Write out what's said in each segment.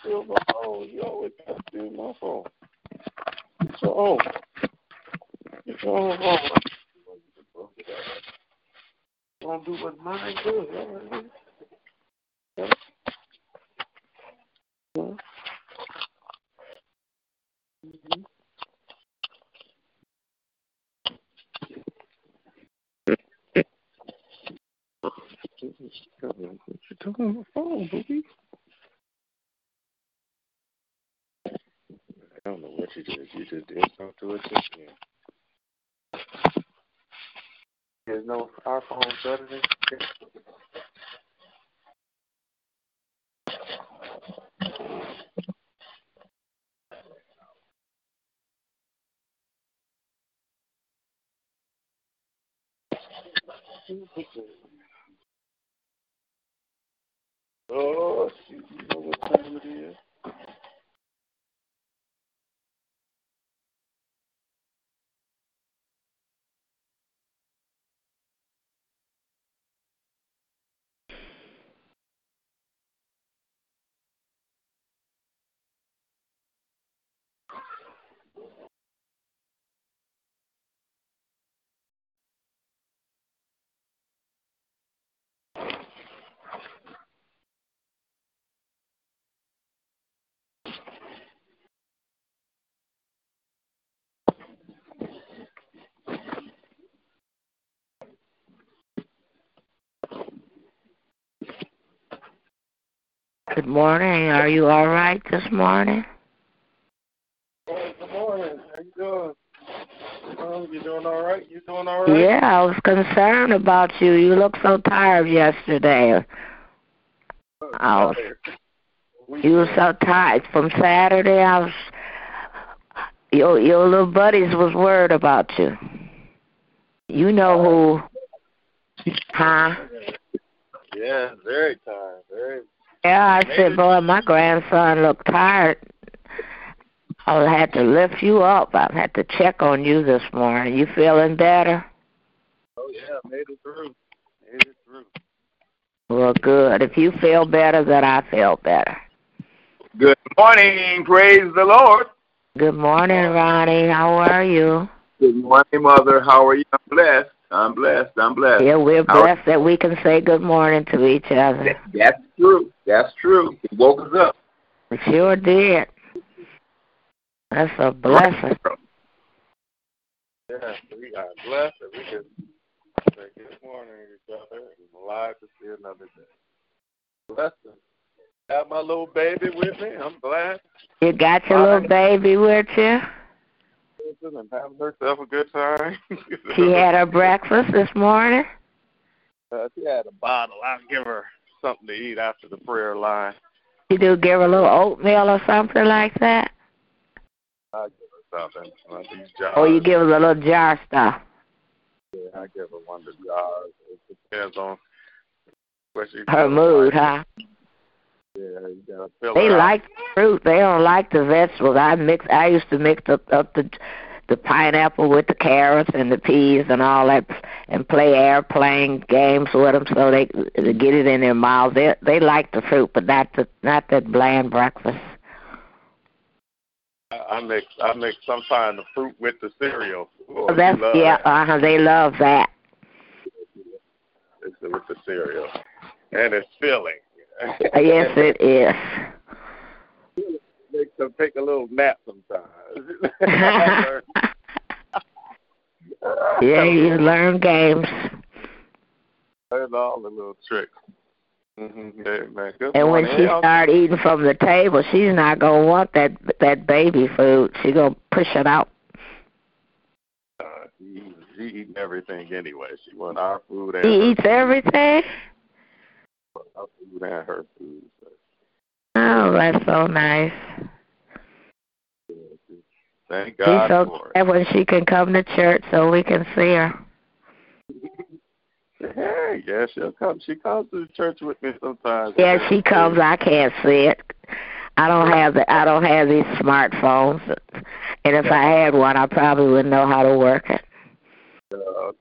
Steal my phone. You always got to steal my phone. Your own. It's own phone. Don't do what mine do. Yeah. Yeah. Mm-hmm. What you talking on the phone, booby? Don't know what you did. You just did something to it just then. There's no iPhone better than Oh, shoot, you know what time it is? Good morning. Are you all right this morning? Hey, good morning. How you doing? Oh, you doing all right? You doing all right? Yeah, I was concerned about you. You looked so tired yesterday. I was, you were so tired. From Saturday, I was. Your your little buddies was worried about you. You know who? Uh, huh? Yeah, very tired. Very. Yeah, I said, boy, my grandson looked tired. I had to lift you up. I had to check on you this morning. You feeling better? Oh yeah, made it through. Made it through. Well, good. If you feel better, then I feel better. Good morning. Praise the Lord. Good morning, Ronnie. How are you? Good morning, Mother. How are you? I'm blessed. I'm blessed. I'm blessed. Yeah, we're How- blessed that we can say good morning to each other. That- That's true. That's true. He woke us up. We sure did. That's a blessing. Yeah, we are blessed that we can say good morning to each other and alive to see another day. Blessed. Got my little baby with me. I'm glad. You got your little baby with you? And having herself a good time. She had her breakfast this morning? Uh, she had a bottle. I'll give her something to eat after the prayer line. You do give her a little oatmeal or something like that? I'll give her something. One of these jars. Or you give her a little jar stuff? Yeah, I give her one of the jars. It depends on what she Her mood, huh? Yeah, you gotta fill They out. like fruit. They don't like the vegetables. I mix. I used to mix up, up the the pineapple with the carrots and the peas and all that, and play airplane games with them so they, they get it in their mouths. They they like the fruit, but not the not that bland breakfast. I, mix I mix sometimes the fruit with the cereal. Oh, That's yeah, uh huh. They love that. It's with the cereal, and it's filling. Yes, it is. Makes them take a little nap sometimes. yeah, you learn games. Learn all the little tricks. Mm-hmm. Good and morning. when she hey, start eating from the table, she's not gonna want that that baby food. She's gonna push it out. Uh, she, she eating everything anyway. She want our food and she eats food. everything. Our food and her food. So. Oh, that's so nice. Thank God She's so for glad when she can come to church so we can see her. Hey, yeah, she'll come. She comes to the church with me sometimes. Yeah, she comes. I can't see it. I don't have the. I don't have these smartphones, and if I had one, I probably wouldn't know how to work it. Uh,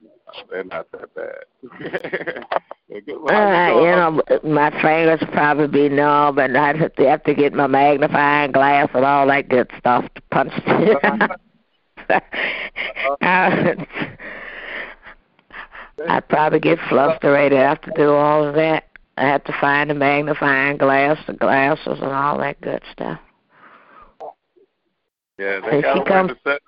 they're not that bad. uh, you know, my fingers probably be numb, and I'd have to, have to get my magnifying glass and all that good stuff to punch. uh, I'd probably get frustrated after do all of that. I have to find a magnifying glass, the glasses, and all that good stuff. Yeah, they got a way to set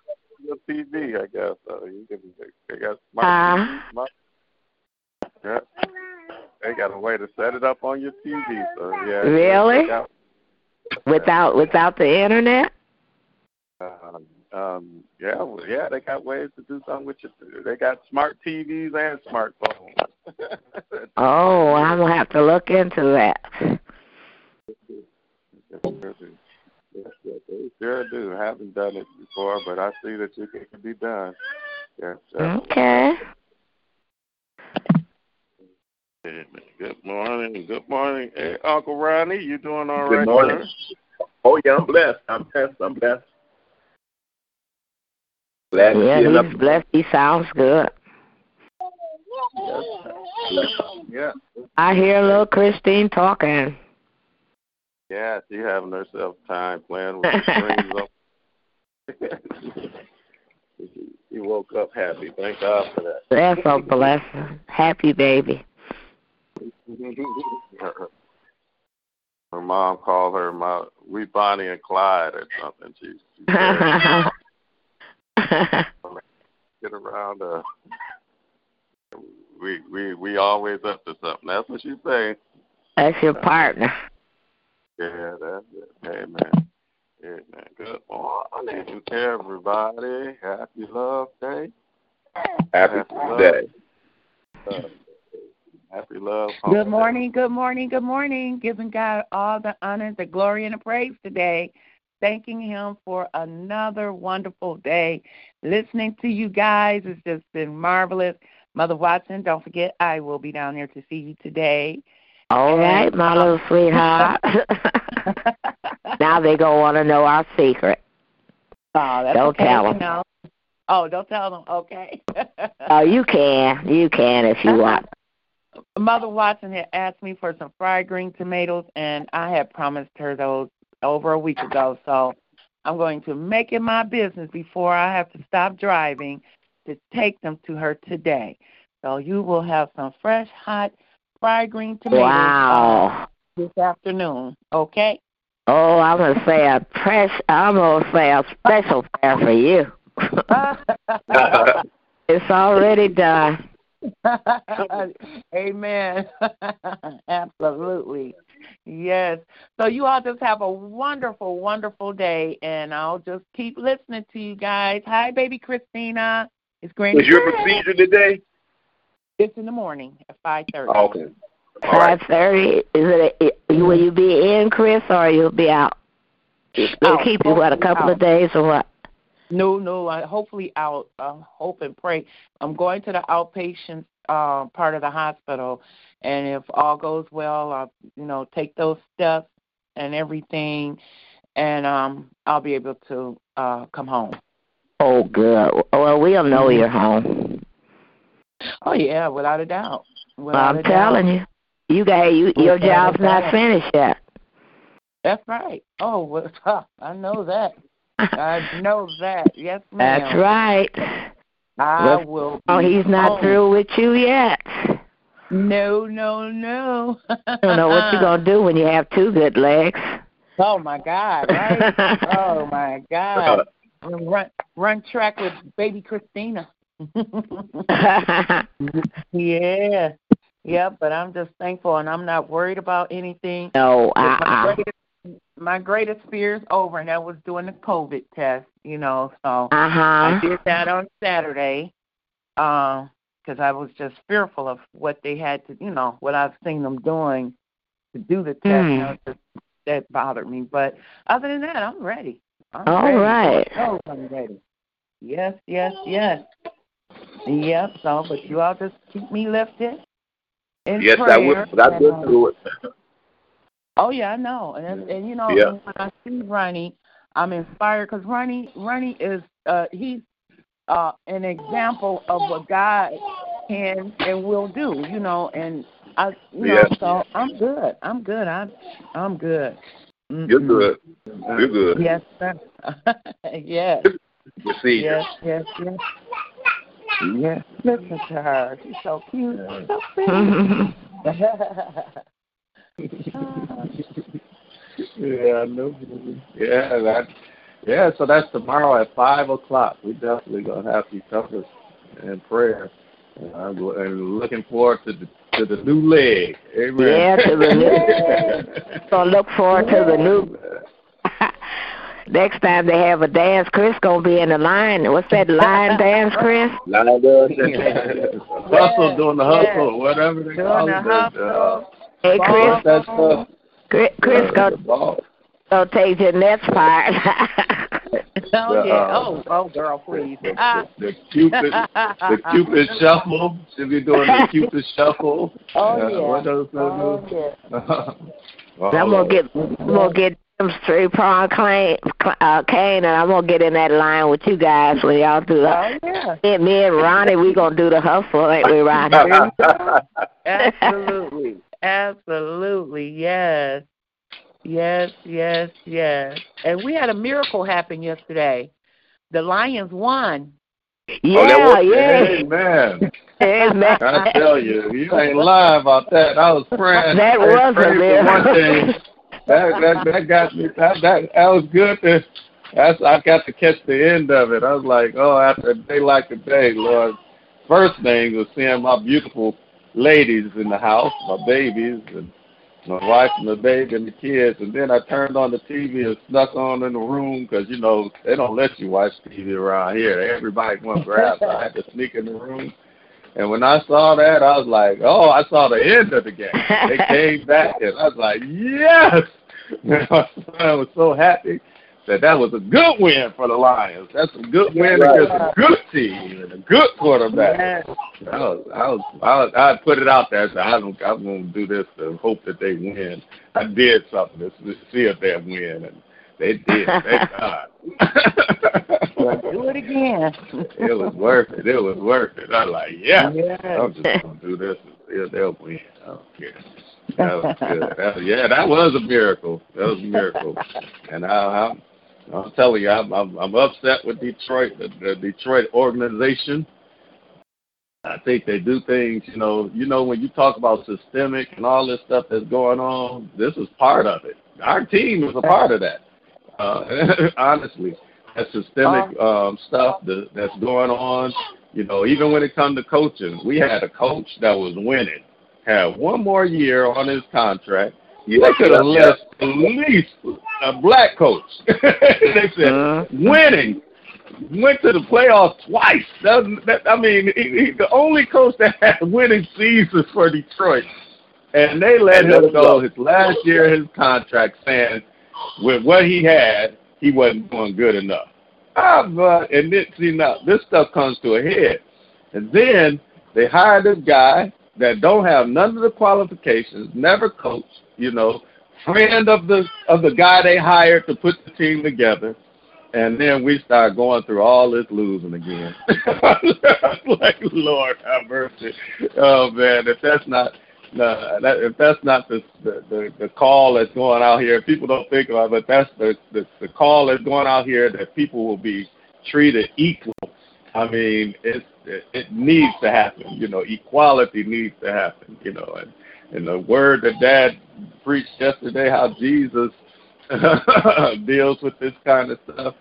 your TV, I guess. So you can, they got smart uh. Yeah, they got a way to set it up on your TV. So yeah. Really? Got, without without the internet? Um, um, yeah, well, yeah, they got ways to do something with you. They got smart TVs and smartphones. oh, I'm gonna have to look into that. Yes, yes, they sure do. I haven't done it before, but I see that it can be done. Yes, okay. Good morning. Good morning. Hey, Uncle Ronnie, you doing all Good right, morning. sir? Oh, yeah, I'm blessed. I'm blessed. I'm blessed. Glad to yeah, he's another. blessed. He sounds good. Yes. Yeah. I hear little Christine talking. Yeah, she having herself time playing with the screens He woke up happy. Thank God for that. That's a blessing. Happy baby. her, her mom called her my we Bonnie and Clyde or something. She, she get around uh we we we always up to something. That's what she say. That's your partner. Yeah, that's it. Hey man. Hey man. Good morning to everybody. Happy Love Day. Happy, Happy Love day. Uh, Happy Love. Good Holiday. morning, good morning, good morning. Giving God all the honor, the glory, and the praise today. Thanking Him for another wonderful day. Listening to you guys has just been marvelous. Mother Watson, don't forget, I will be down there to see you today. All right, my little um, sweetheart. now they gonna want to know our secret. Oh, that's Don't okay, tell them. know. Oh, don't tell them. Okay. Oh, you can, you can if you want. Mother Watson had asked me for some fried green tomatoes, and I had promised her those over a week ago. So I'm going to make it my business before I have to stop driving to take them to her today. So you will have some fresh, hot fried green tomatoes Wow. uh, this afternoon. Okay? Oh, I'm gonna say a press. I'm gonna say a special prayer for you. it's already done. Amen. Absolutely. Yes. So you all just have a wonderful, wonderful day, and I'll just keep listening to you guys. Hi, baby Christina. It's Granny. Was your procedure today? It's in the morning at five thirty. Okay. All right. Five thirty. Is it? A, will you be in, Chris, or you'll be out? They'll Out. keep you what a couple out. of days or what? No, no. I hopefully out. Uh, hope and pray. I'm going to the outpatient uh, part of the hospital, and if all goes well, I'll you know take those steps and everything, and um, I'll be able to uh, come home. Oh, good. Well, we'll know Mhm. you're home. Oh yeah, without a doubt. Without I'm a doubt. telling you. You got you. Your Without a job's not finished yet. That's right. Oh, well, I know that. I know that. Yes, ma'am. That's right. I Well, will. Oh, be he's not home. through with you yet. No, no, no. I don't know what you're gonna do when you have two good legs. Oh my God! Right? oh my God! Run, run track with baby Christina. yeah, yeah. But I'm just thankful, and I'm not worried about anything. no, my, uh-uh. greatest, my greatest fear is over, and that was doing the COVID test. You know, so I Uh-huh. did that on Saturday because I was just fearful of what they had to, you know, what I've seen them doing to do the test. Know, just, that bothered me. But other than that, I'm ready. I'm All ready. right. Oh, I'm ready. Yes, yes, yes. Yep. So, but you all just keep me lifted. In Yes, prayer. I will. I and, will uh, do it. Oh yeah, I know, and and you know Yeah. when I see Ronnie, I'm inspired because Ronnie Ronnie is uh he's uh an example of what God can and will do, you know, and I you know Yeah. so I'm good, I'm good, I'm I'm good. You're good. You're good. Yes, sir. yes, yes, yes, yes. Yes, listen to her. She's so cute. So pretty. Yeah, I know. Yeah, that. Yeah, so that's tomorrow at five o'clock. We definitely gonna have you covered in prayer, and, I'm, looking forward to the to the new leg. Amen. Yeah, to the new- So look forward to the new. Next time they have a dance, Chris gonna be in the line. What's that line dance, Chris? Line up. hustle, doing the hustle, whatever they Doing call the it. uh, hustle. Hey, What's Chris, that stuff? Chris, Chris Uh, go the ball. go take Jeanette's part. Oh yeah. uh, Oh, oh, girl, please. The, Ah. the, the cupid, the cupid shuffle. Should be doing the cupid shuffle. Oh Uh, yeah. What those Oh those? yeah. Well, I'm gonna get I'm gonna get them three prong cane, uh, cane, and I'm gonna get in that line with you guys when y'all do Oh yeah. Me, me and Ronnie, we gonna do the hustle, ain't we, Ronnie? Absolutely. Absolutely. Yes. Yes, yes, yes. And we had a miracle happen yesterday. The Lions won. yeah, yeah. Amen. Amen. I tell you, you ain't lying about that. I was praying. That I was a prayed for one miracle. That that that got me. That that, that was good. To, that's I got to catch the end of it. I was like, oh, after a day like today, Lord. First thing was seeing my beautiful ladies in the house, my babies, and my wife and the baby and the kids. And then I turned on the TV and snuck on in the room because you know they don't let you watch TV around here. Everybody wants grab. So I had to sneak in the room. And when I saw that, I was like, oh, I saw the end of the game. They came back, and I was like, yes. I was so happy that that was a good win for the Lions. That's a good win Right. against a good team and a good quarterback. Yes. I was, I was, I was, I put it out there. So I don't, I'm going to do this to hope that they win. I did something to, to see if they win, and they did. Thank God. Do it again. it was worth it. It was worth it. I like, yeah, Yes. I'm just gonna do this if they'll win. I don't care. That was good. That was, yeah, that was a miracle. That was a miracle. And I, I'm, I'm telling you, I'm, I'm, I'm upset with Detroit, the, the Detroit organization. I think they do things, you know, you know, when you talk about systemic and all this stuff that's going on, this is part of it. Our team is a part of that. Uh, honestly, that systemic um, stuff that, that's going on. You know, even when it comes to coaching, we had a coach that was winning, had one more year on his contract. Yeah, They could have left at least a black coach. they said Mhm. winning, went to the playoffs twice. That, that, I mean, he, he, the only coach that had winning seasons for Detroit, and they let him go his last year his contract, saying with what he had, he wasn't doing good enough. Ah, but and then see now this stuff comes to a head, and then they hire this guy that don't have none of the qualifications, never coached, you know, friend of the of the guy they hired to put the team together, and then we start going through all this losing again. like Lord have mercy, oh man, if that's not no, that, if that's not the, the the call that's going out here, people don't think about, it, but that's the, the the call that's going out here that people will be treated equal. I mean, it it, it needs to happen. You know, equality needs to happen. You know, and and the word that Dad preached yesterday, how Jesus deals with this kind of stuff.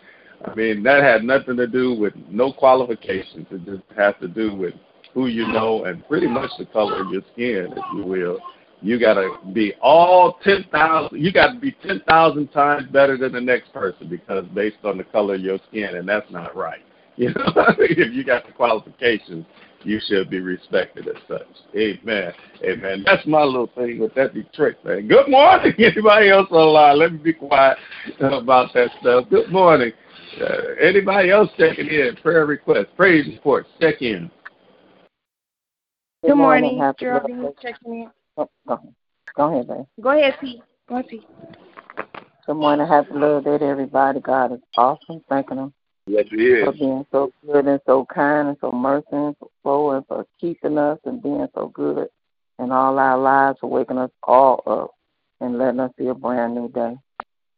I mean, that had nothing to do with no qualifications. It just has to do with who you know and pretty much the color of your skin, if you will. You got to be all 10,000, you got to be 10,000 times better than the next person because based on the color of your skin, and that's not right. You know, if you got the qualifications, you should be respected as such. Amen. Amen. That's my little thing with that Detroit thing. Good morning. Anybody else on the line? Let me be quiet about that stuff. Good morning. Uh, anybody else checking in? Prayer request, praise report, check in. Good, morning, morning Geraldine checking in. Oh, go ahead. Go ahead, babe. Go ahead, Pete. Go ahead, Pete. Good morning. Happy Love Day to everybody. God is awesome. Thanking Him yes, he is. for being so good and so kind and so merciful and for keeping us and being so good in all our lives, for waking us all up and letting us see a brand new day.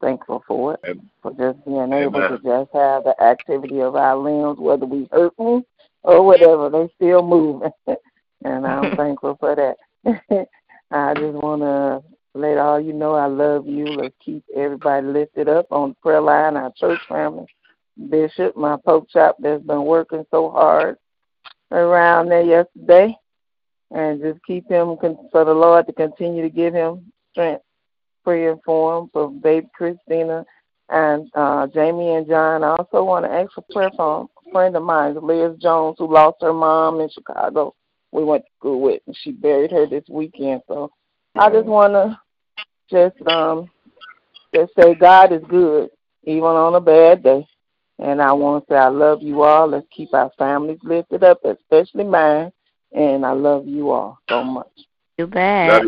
Thankful for it, Amen. for just being able Amen. to just have the activity of our limbs, whether we hurting or whatever, they still moving. and I'm thankful for that. I just want to let all you know I love you. Let's keep everybody lifted up on the prayer line, our church family. Bishop, my poke chop that's been working so hard around there yesterday. And just keep him for the Lord to continue to give him strength, praying for him, for baby Christina and uh, Jamie and John. I also want to ask for prayer for a friend of mine, Liz Jones, who lost her mom in Chicago we went to school with, and she buried her this weekend. So I just want to just um just say God is good even on a bad day. And I want to say I love you all. Let's keep our families lifted up, especially mine. And I love you all so much. You bet.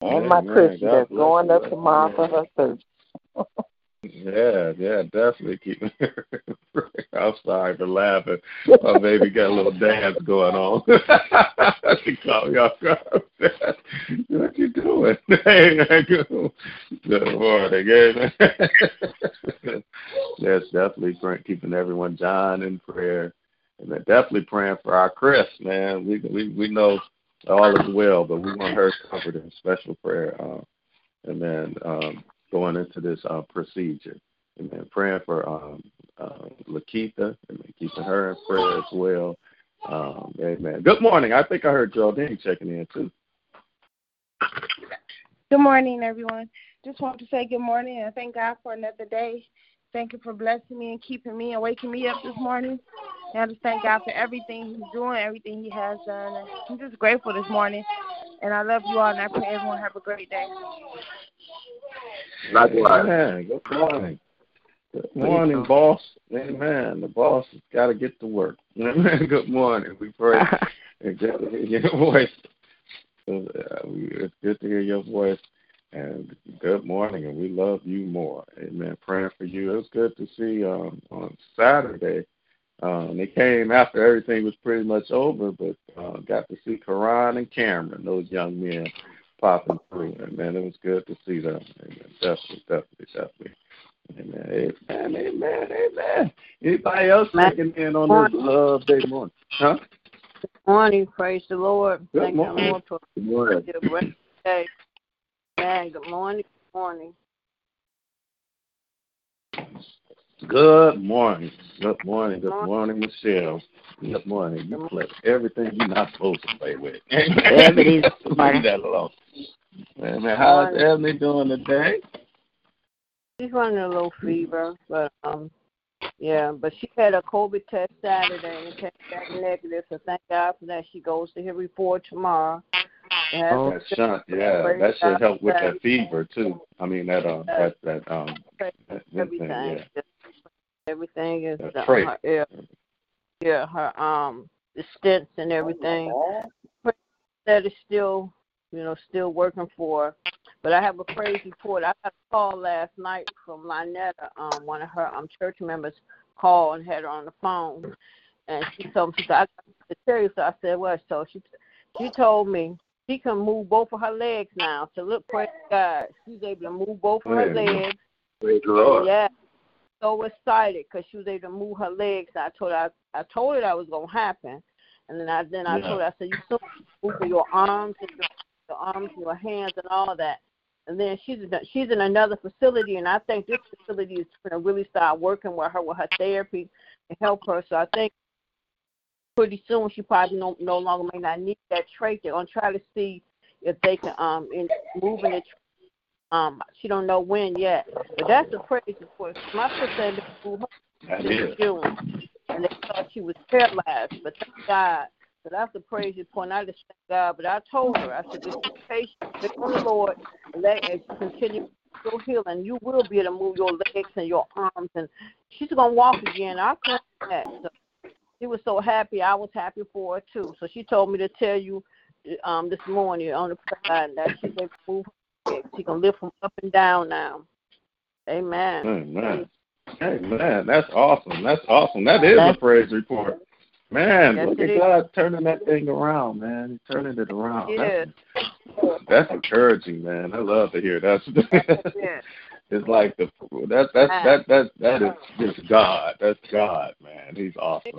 And my Chrissy that's going up tomorrow for her surgery. Yeah, yeah, definitely keep I'm sorry for laughing. My baby got a little dance going on. she called me off guard. what you doing? Good morning. Amen. yes, definitely praying, keeping everyone John in prayer. And definitely praying for our Chris, man. We we we know all is well, but we want her covered in special prayer. Uh, and then um going into this uh, procedure. Amen. Praying for um, uh, Lakeitha, and keeping her in prayer as well. Um, amen. Good morning. I think I heard Geraldine checking in too. Good morning, everyone. Just want to say good morning and thank God for another day. Thank you for blessing me and keeping me and waking me up this morning. And I just thank God for everything He's doing, everything He has done. I'm just grateful this morning. And I love you all, and I pray everyone have a great day. Likewise. Amen. Good morning. Good morning, boss. Amen. The boss has got to get to work. Amen. Good morning. We pray and get to hear your voice. Uh, it's good to hear your voice. And good morning, and we love you more. Amen. Praying for you. It was good to see um, on Saturday. Um, they came after everything was pretty much over, but uh, got to see Karan and Cameron, those young men popping through. And man, it was good to see them. Amen. Definitely, definitely, definitely. Amen. Amen. Amen. Amen. Anybody else checking in on this love day morning? Huh? Good morning. Praise the Lord. Good Thank morning. the Lord for Good morning. a great day. Man, good morning. Good morning. Good morning. Good morning. Good morning, Michelle. Good morning. You play everything you're not supposed to play with. Ebony's Leave that alone. Man, how's Ebony doing today? She's running a little fever, but um, yeah, but she had a COVID test Saturday and it came back negative. So thank God for that. She goes to her report tomorrow. Oh, that shunt, yeah, that should help with that fever too. I mean that uh that that um that, that everything. thing, yeah. Everything is That uh, trait. her, yeah, yeah, her um the stents and everything. That is still, you know, still working for. her. But I have a praise report. I got a call last night from Lynetta, um, one of her um church members called and had her on the phone, and she told me she said I got to tell you. So I said, what? So she she told me she can move both of her legs now. So look, praise God, she's able to move both of her legs. Praise the Lord. Yeah, so excited because she was able to move her legs. I told her, I, I told her that was gonna happen, and then I then I Yeah. told her, I said, you still move your arms and your, your arms, and your hands, and all that. And then she's in, she's in another facility, and I think this facility is going to really start working with her with her therapy to help her. So I think pretty soon she probably no, no longer may not need that trait. They're gonna try to see if they can um in moving it. Um, she don't know when yet, but that's a praise report. My sister had been moved That her is. in June, and they thought she was paralyzed, but thank God. So that's a praise report. And I just thank God. But I told her, I said, just be patient, wait on the Lord, and let as continue your healing, you will be able to move your legs and your arms, and she's gonna walk again. I claim that. So she was so happy. I was happy for her too. So she told me to tell you um this morning on the prayer that she's able to move She can lift them up and down now. Amen. Amen. Amen. That's awesome. That's awesome. That is a praise report. Man, Yes, look at is. God turning that thing around, man. He's turning it around. Yes. That's, that's encouraging, man. I love to hear that. It's like the that that that that that is just God. That's God, man. He's awesome.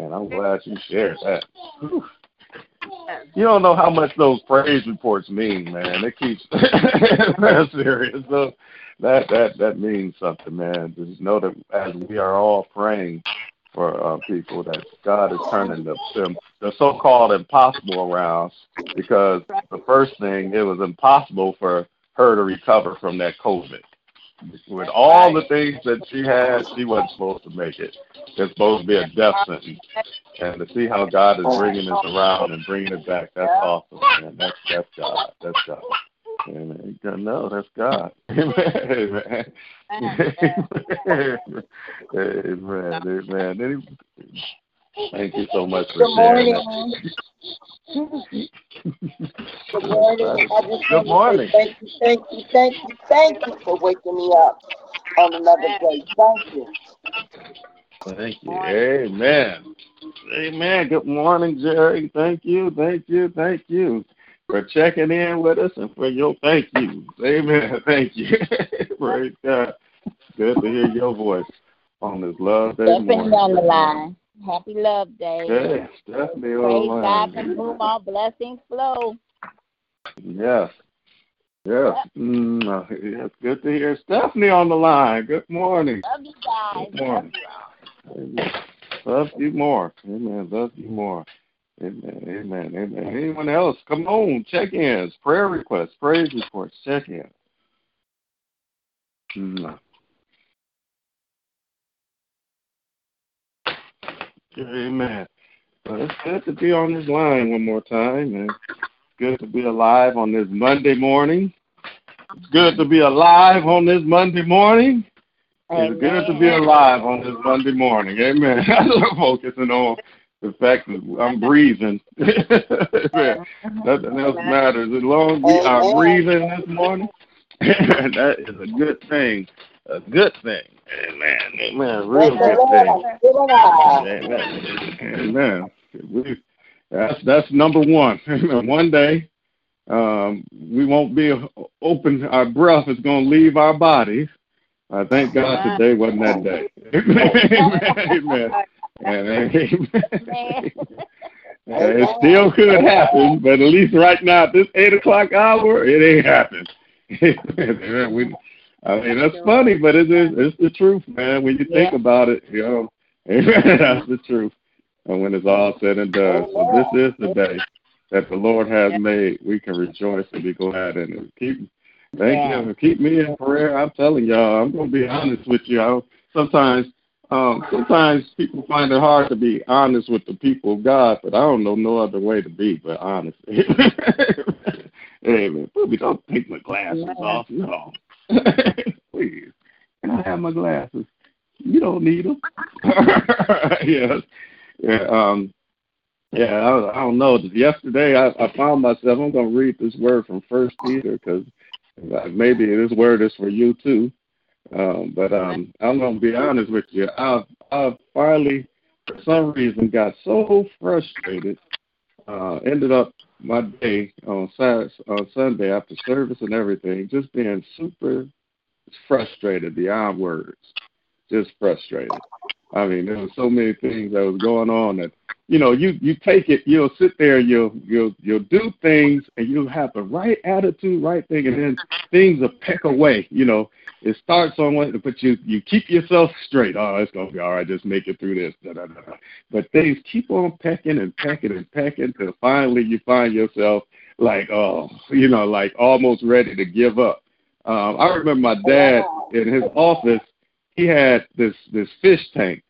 And I'm glad you shared that. Whew. You don't know how much those praise reports mean, man. It keeps that's serious. So that that that means something, man. Just know that as we are all praying for uh, people, that God is turning the the, the so-called impossible around. Because the first thing, it was impossible for her to recover from that COVID. With all the things that she had, she wasn't supposed to make it. It's supposed to be a death sentence. And to see how God is bringing this around and bringing it back, that's awesome, man. That's that's God. That's God. Amen. Know that's God. Amen. Amen. Amen. Amen. Any- Thank you so much for Good sharing morning. Good morning. I just Good morning. want to say thank you, thank you, thank you, thank you for waking me up on another day. Thank you. Thank you. Amen. Amen. Good morning, Jerry. Thank you. Thank you. Thank you for checking in with us and for your thank you. Amen. Thank you. Praise God. Good to hear your voice on this love day Stephanie morning. on the line. Happy Love Day. Yes, Stephanie on Praise God from whom all blessings flow. Yes. Yes. Mm, uh, it's good to hear Stephanie on the line. Good morning. Love you guys. Good morning. Amen. Love you more. Amen. Love you more. Amen. Amen. Amen. Anyone else? Come on. Check ins, prayer requests, praise reports, check in. Mm. Amen. Well, it's good to be on this line one more time, and it's good to be alive on this Monday morning. It's good to be alive on this Monday morning. It's good to be alive on this Monday morning. Amen. I'm focusing on the fact that I'm breathing. Amen. Nothing else matters. As long as we are breathing this morning, that is a good thing. A good thing. Amen. Amen. Real good thing. Lord. Good alive. Amen. Amen. We, that's that's number one. one day, um, we won't be open. Our breath is going to leave our bodies. I thank God today wasn't that day. Amen. Amen. And, amen. It still could happen, but at least right now at this eight o'clock hour, it ain't happened. we, I mean, that's funny, but it is it's the truth, man. When you think about it, you know, that's the truth. And when it's all said and done, so this is the day that the Lord has made. We can rejoice and be glad in it. Keep, thank Yeah. you. Keep me in prayer. I'm telling y'all, I'm gonna be honest with you. I, sometimes, um, sometimes people find it hard to be honest with the people of God, but I don't know no other way to be but honest. Amen. Booby, don't take my glasses off. No. Please. Can I have my glasses? You don't need them. yes. Yeah. Um. Yeah. I, I don't know. Yesterday, I, I found myself. I'm going to read this word from First Peter because maybe this word is for you too. Um, but um, I'm going to be honest with you. I've I've finally, for some reason, got so frustrated uh, ended up my day on Saturday, on Sunday after service and everything, just being super frustrated beyond words, just frustrated. I mean, there were so many things that was going on that you know, you you take it, you'll sit there, you'll you'll you'll do things, and you'll have the right attitude, right thing, and then things will peck away. You know, it starts on one, but you you keep yourself straight. Oh, it's gonna be all right. Just make it through this. Da, da, da. But things keep on pecking and pecking and pecking till finally you find yourself like, oh, you know, like almost ready to give up. Um, I remember my dad in his office. He had this this fish tank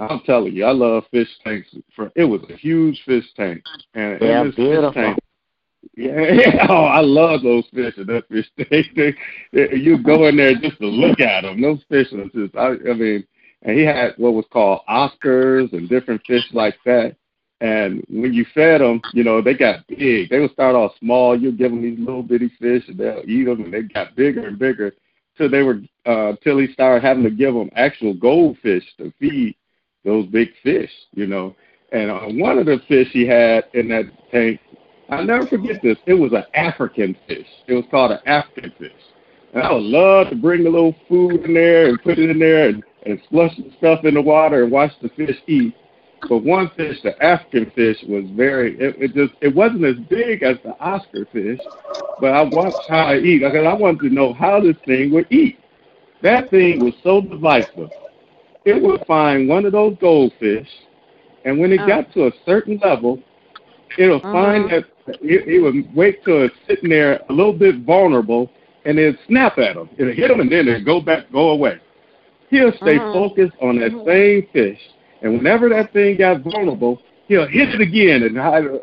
I'm telling you, I love fish tanks. For it was a huge fish tank, and yeah, this beautiful. fish tank. Yeah, oh, I love those fish in that fish tank. They, they, you go in there just to look at them. Those fish are just, I, I mean, and he had what was called Oscars and different fish like that. And when you fed them, you know, they got big. They would start off small. You give them these little bitty fish, and they'll eat them, and they got bigger and bigger till they were uh, till he started having to give them actual goldfish to feed those big fish, you know. And uh, one of the fish he had in that tank, I'll never forget this. It was an African fish. It was called an African fish. And I would love to bring a little food in there and put it in there and, and flush the stuff in the water and watch the fish eat. But one fish, the African fish, was very. It, it just it wasn't as big as the Oscar fish, but I watched how it eat because I wanted to know how this thing would eat. That thing was so divisive it would find one of those goldfish, and when it oh. got to a certain level, it'll uh-huh. find that it, it would wait till it's sitting there a little bit vulnerable, and it'd snap at him. It'll hit him, and then it'll go back, go away. He'll stay uh-huh. focused on that uh-huh. same fish, and whenever that thing got vulnerable, he'll hit it again, and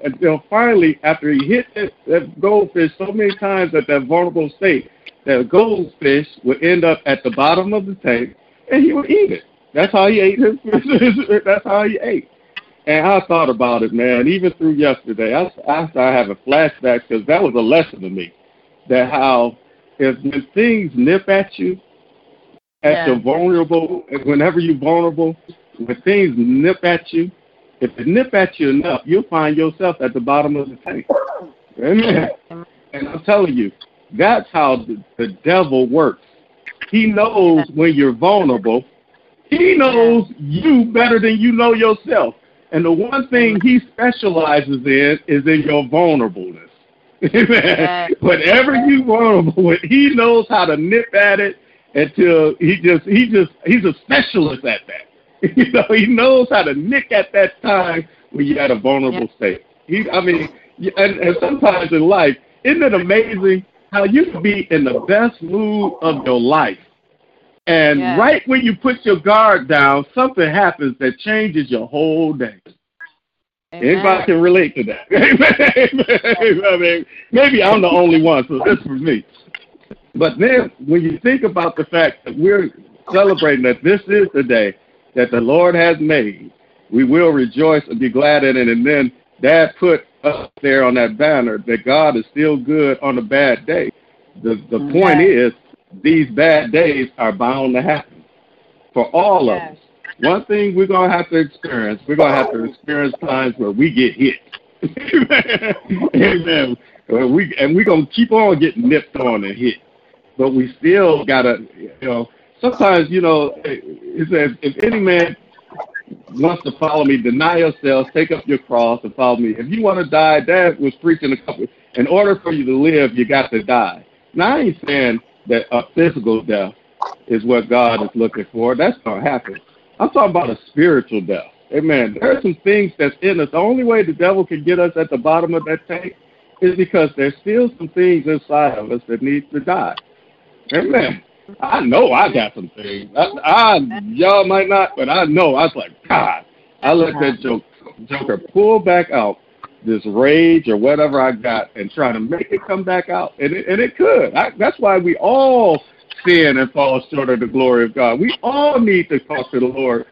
until finally, after he hit that, that goldfish so many times at that vulnerable state, that goldfish would end up at the bottom of the tank, and he would eat it. That's how he ate his. that's how he ate. And I thought about it, man. Even through yesterday, I, I started having flashbacks because that was a lesson to me. That how if when things nip at you, at yeah. the vulnerable, whenever you're vulnerable, when things nip at you, if it nip at you enough, you'll find yourself at the bottom of the tank. Amen. And I'm telling you, that's how the, the devil works. He knows when you're vulnerable he knows you better than you know yourself. And the one thing he specializes in is in your vulnerableness. Whatever you vulnerable with, he knows how to nip at it until he just he just he's a specialist at that. you know, he knows how to nick at that time when you're at a vulnerable yeah. state. He I mean and, and sometimes in life, isn't it amazing how you can be in the best mood of your life and yeah. right when you put your guard down, something happens that changes your whole day. Amen. Anybody can relate to that. I mean, maybe I'm the only one, so this for me. But then when you think about the fact that we're celebrating that this is the day that the Lord has made, we will rejoice and be glad in it. And then Dad put up there on that banner that God is still good on a bad day. The the mm-hmm. point is these bad days are bound to happen for all of us. One thing we're going to have to experience, we're going to have to experience times where we get hit. Amen. We, and we're going to keep on getting nipped on and hit. But we still got to, you know, sometimes, you know, it says, if any man wants to follow me, deny yourself, take up your cross, and follow me. If you want to die, Dad was preaching a couple. In order for you to live, you got to die. Now I ain't saying that a physical death is what God is looking for. That's going to happen. I'm talking about a spiritual death. Amen. There are some things that's in us. The only way the devil can get us at the bottom of that tank is because there's still some things inside of us that need to die. Amen. I know I got some things. I, I y'all might not, but I know. I was like, God, I let that joke, joker pull back out this rage or whatever I got and try to make it come back out. And it, and it could. I, that's why we all sin and fall short of the glory of God. We all need to talk to the Lord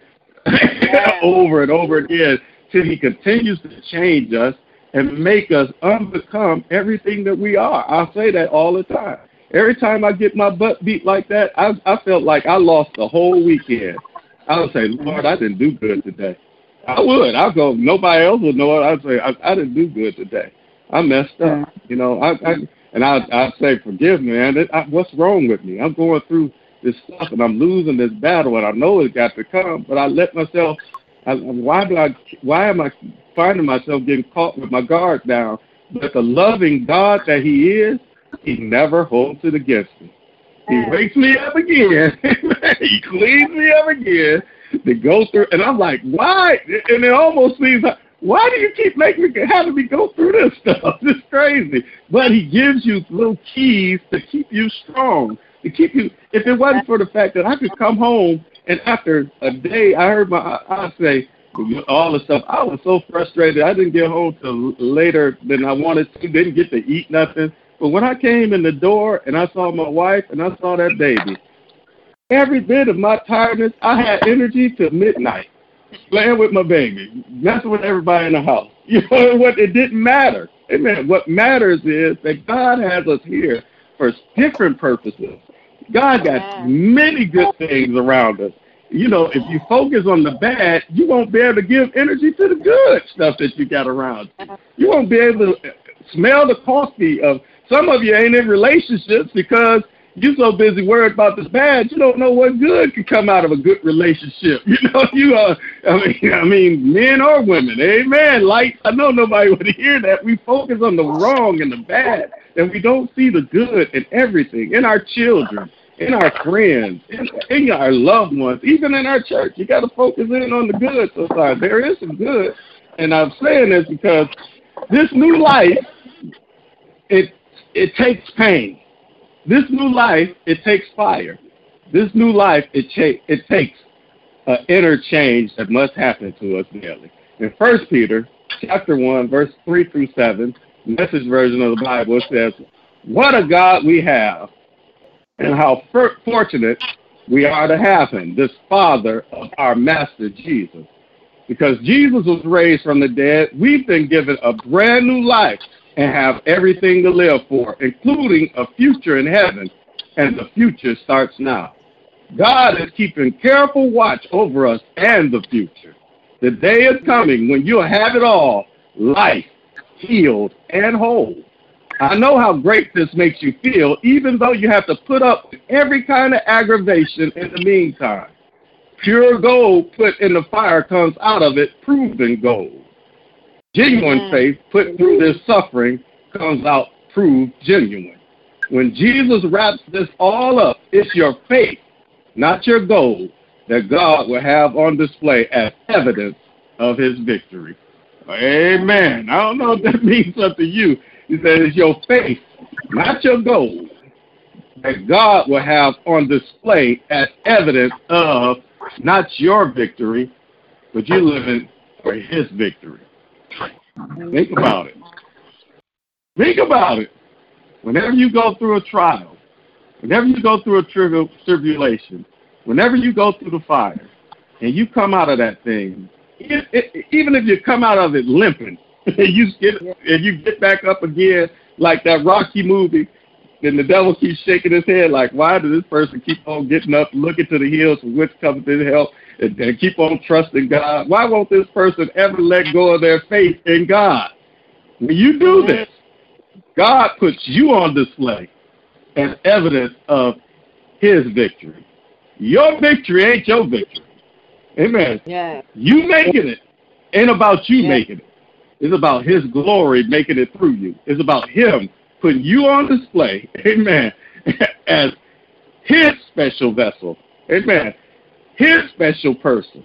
over and over again till He continues to change us and make us unbecome everything that we are. I say that all the time. Every time I get my butt beat like that, I, I felt like I lost the whole weekend. I would say, Lord, I didn't do good today. I would. I'll go. Nobody else would know it. I'd say I, I didn't do good today. I messed up. You know, I, I and I I say forgive me, man. It, I, what's wrong with me? I'm going through this stuff and I'm losing this battle, and I know it's got to come, but I let myself. I, why do I? Why am I finding myself getting caught with my guard down? But the loving God that He is, He never holds it against me. He wakes me up again. he cleans me up again to go through, and I'm like, why? And it almost seems like, why do you keep making me having me go through this stuff? It's crazy. But he gives you little keys to keep you strong, to keep you. If it wasn't for the fact that I could come home and after a day, I heard my I say all the stuff. I was so frustrated. I didn't get home till later than I wanted to. Didn't get to eat nothing. But when I came in the door and I saw my wife and I saw that baby, every bit of my tiredness, I had energy till midnight, playing with my baby, messing with everybody in the house. You know what? It didn't matter. Amen. What matters is that God has us here for different purposes. God got many good things around us. You know, if you focus on the bad, you won't be able to give energy to the good stuff that you got around you. You won't be able to smell the coffee of some of you ain't in relationships because you're so busy worried about the bad, you don't know what good can come out of a good relationship. You know, you are. I mean, I mean, men or women. Amen. Like I know nobody would hear that. We focus on the wrong and the bad, and we don't see the good in everything in our children, in our friends, in, in our loved ones, even in our church. You got to focus in on the good sometimes. There is some good, and I'm saying this because this new life, it it takes pain. This new life, it takes fire. This new life, it, cha- it takes an inner change that must happen to us daily. In First Peter chapter 1, verse 3 through 7, message version of the Bible, says, What a God we have, and how for- fortunate we are to have him, this Father of our Master Jesus. Because Jesus was raised from the dead, we've been given a brand new life and have everything to live for, including a future in heaven. And the future starts now. God is keeping careful watch over us and the future. The day is coming when you'll have it all life, healed, and whole. I know how great this makes you feel, even though you have to put up with every kind of aggravation in the meantime. Pure gold put in the fire comes out of it proven gold. Genuine mm-hmm. faith put through this suffering comes out proved genuine. When Jesus wraps this all up, it's your faith, not your gold, that God will have on display as evidence of his victory. Amen. I don't know if that means something to you. He said it's your faith, not your gold, that God will have on display as evidence of not your victory, but you're living for his victory. Think about it. Think about it. Whenever you go through a trial, whenever you go through a trivial tribulation, whenever you go through the fire, and you come out of that thing, it, it, even if you come out of it limping, and you get and you get back up again like that Rocky movie, then the devil keeps shaking his head like, why does this person keep on getting up, looking to the hills from which comes his help, and, and keep on trusting God? Why won't this person ever let go of their faith in God? When you do this, God puts you on display as evidence of his victory. Your victory ain't your victory. Amen. Yeah. You making it ain't about you Yeah. making it. It's about his glory making it through you. It's about him putting you on display, amen, as his special vessel. Amen. His special person.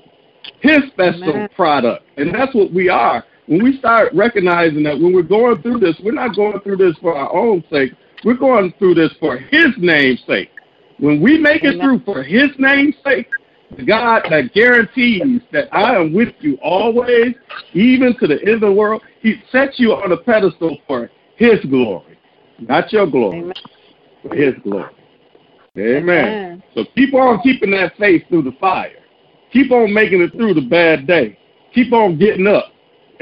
His special Amen. product. And that's what we are. When we start recognizing that when we're going through this, we're not going through this for our own sake. We're going through this for his name's sake. When we make it through for his name's sake, the God that guarantees that I am with you always, even to the end of the world, he sets you on a pedestal for his glory, not your glory, Amen. for his glory. Amen. Amen. So keep on keeping that faith through the fire. Keep on making it through the bad day. Keep on getting up.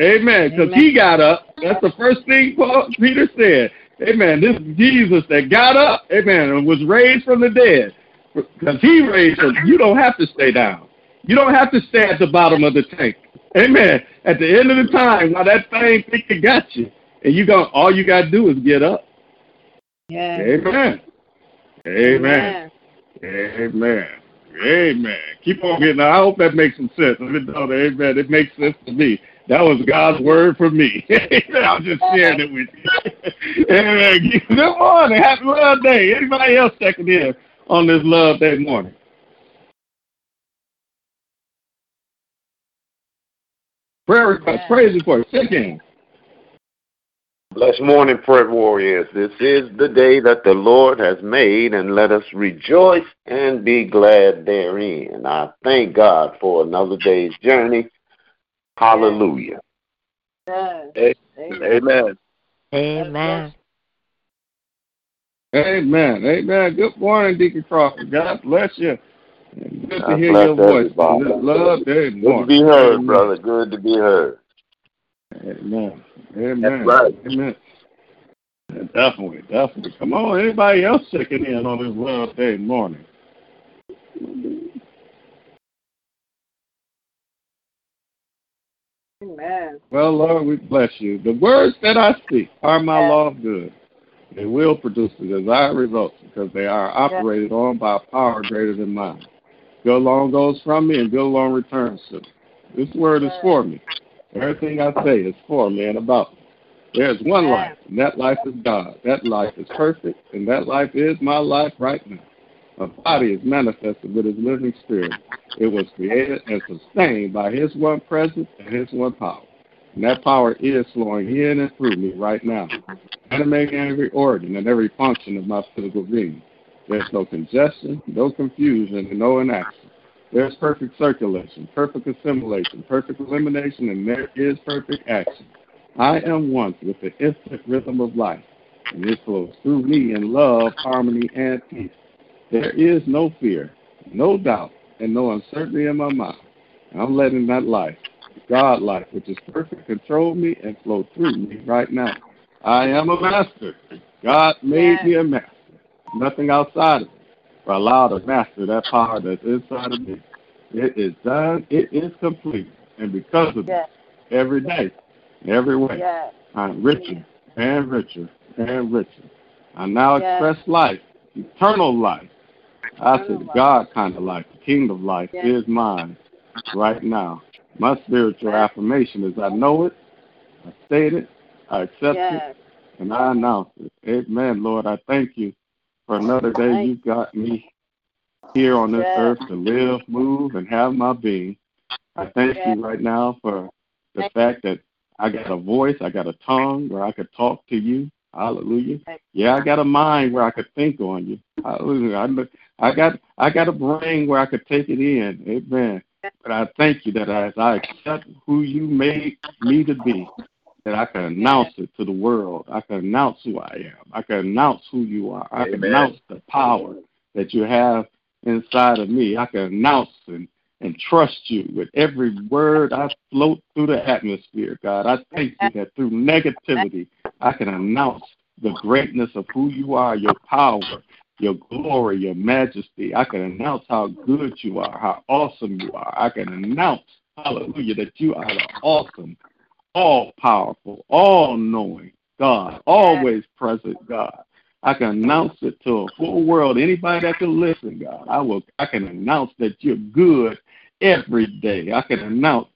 Amen. Because he got up. That's the first thing Paul, Peter said. Amen. This Jesus that got up, amen, and was raised from the dead. Because he raised him. You don't have to stay down. You don't have to stay at the bottom of the tank. Amen. At the end of the time, while that thing think it got you, and you go, all you got to do is get up. Yeah. Amen. Amen. Amen. Amen. Keep on getting. I hope that makes some sense. If it don't, amen. It makes sense to me. That was God's word for me. I'm just sharing it with you. amen. Good morning. Happy Love Day. Anybody else checking in on this Love Day morning? Prayer request, praise report, second. Blessed morning, prayer warriors. This is the day that the Lord has made, and let us rejoice and be glad therein. I thank God for another day's journey. Hallelujah. Amen. Amen. Amen. Amen. Amen. Good morning, Deacon Crawford. God bless you. Good to God hear your voice. everybody. This love day Good to be heard, brother. Good to be heard. Amen. Amen. That's right. Amen. Yeah, Definitely, definitely. Come on, anybody else checking in on this love day morning? Amen. Well, Lord, we bless you. The words that I speak are my law of good. They will produce the desired results because they are operated on by a power greater than mine. Good along goes from me and good along returns to me. This word is for me. Everything I say is for man, and about. There's one life, and that life is God. That life is perfect, and that life is my life right now. My body is manifested with his living spirit. It was created and sustained by his one presence and his one power. And that power is flowing in and through me right now, animating every organ and every function of my physical being. There's no congestion, no confusion, and no inaction. There's perfect circulation, perfect assimilation, perfect elimination, and there is perfect action. I am one with the instant rhythm of life, and it flows through me in love, harmony, and peace. There is no fear, no doubt, and no uncertainty in my mind. I'm letting that life, God life, which is perfect, control me and flow through me right now. I am a master. God made me a master. Nothing outside of me. For allow to master that power that's inside of me. It is done. It is complete. And because of Yes. it, every day, every way, Yes. I'm richer and richer and richer. I now Yes. express life, eternal life. I said, life. God kind of life, the kingdom life Yes. is mine right now. My spiritual affirmation is I know it, I state it, I accept Yes. it, and I announce it. Amen, Lord. I thank you for another day Thank- you've got me here on this Yes. earth to live, move, and have my being. I thank Yes. you right now for the Thank- fact that I got a voice, I got a tongue where I could talk to you. Hallelujah. Yeah, I got a mind where I could think on you. Hallelujah. I, I got I got a brain where I could take it in. Amen. But I thank you that as I accept who you made me to be, that I can announce it to the world. I can announce who I am. I can announce who you are. I can Amen. announce the power that you have inside of me. I can announce and, and trust you with every word I float through the atmosphere, God. I thank you that through negativity, I can announce the greatness of who you are, your power, your glory, your majesty. I can announce how good you are, how awesome you are. I can announce, hallelujah, that you are the awesome, all powerful, all knowing God, always present God. I can announce it to a full world. Anybody that can listen, God, I will. I can announce that you're good every day. I can announce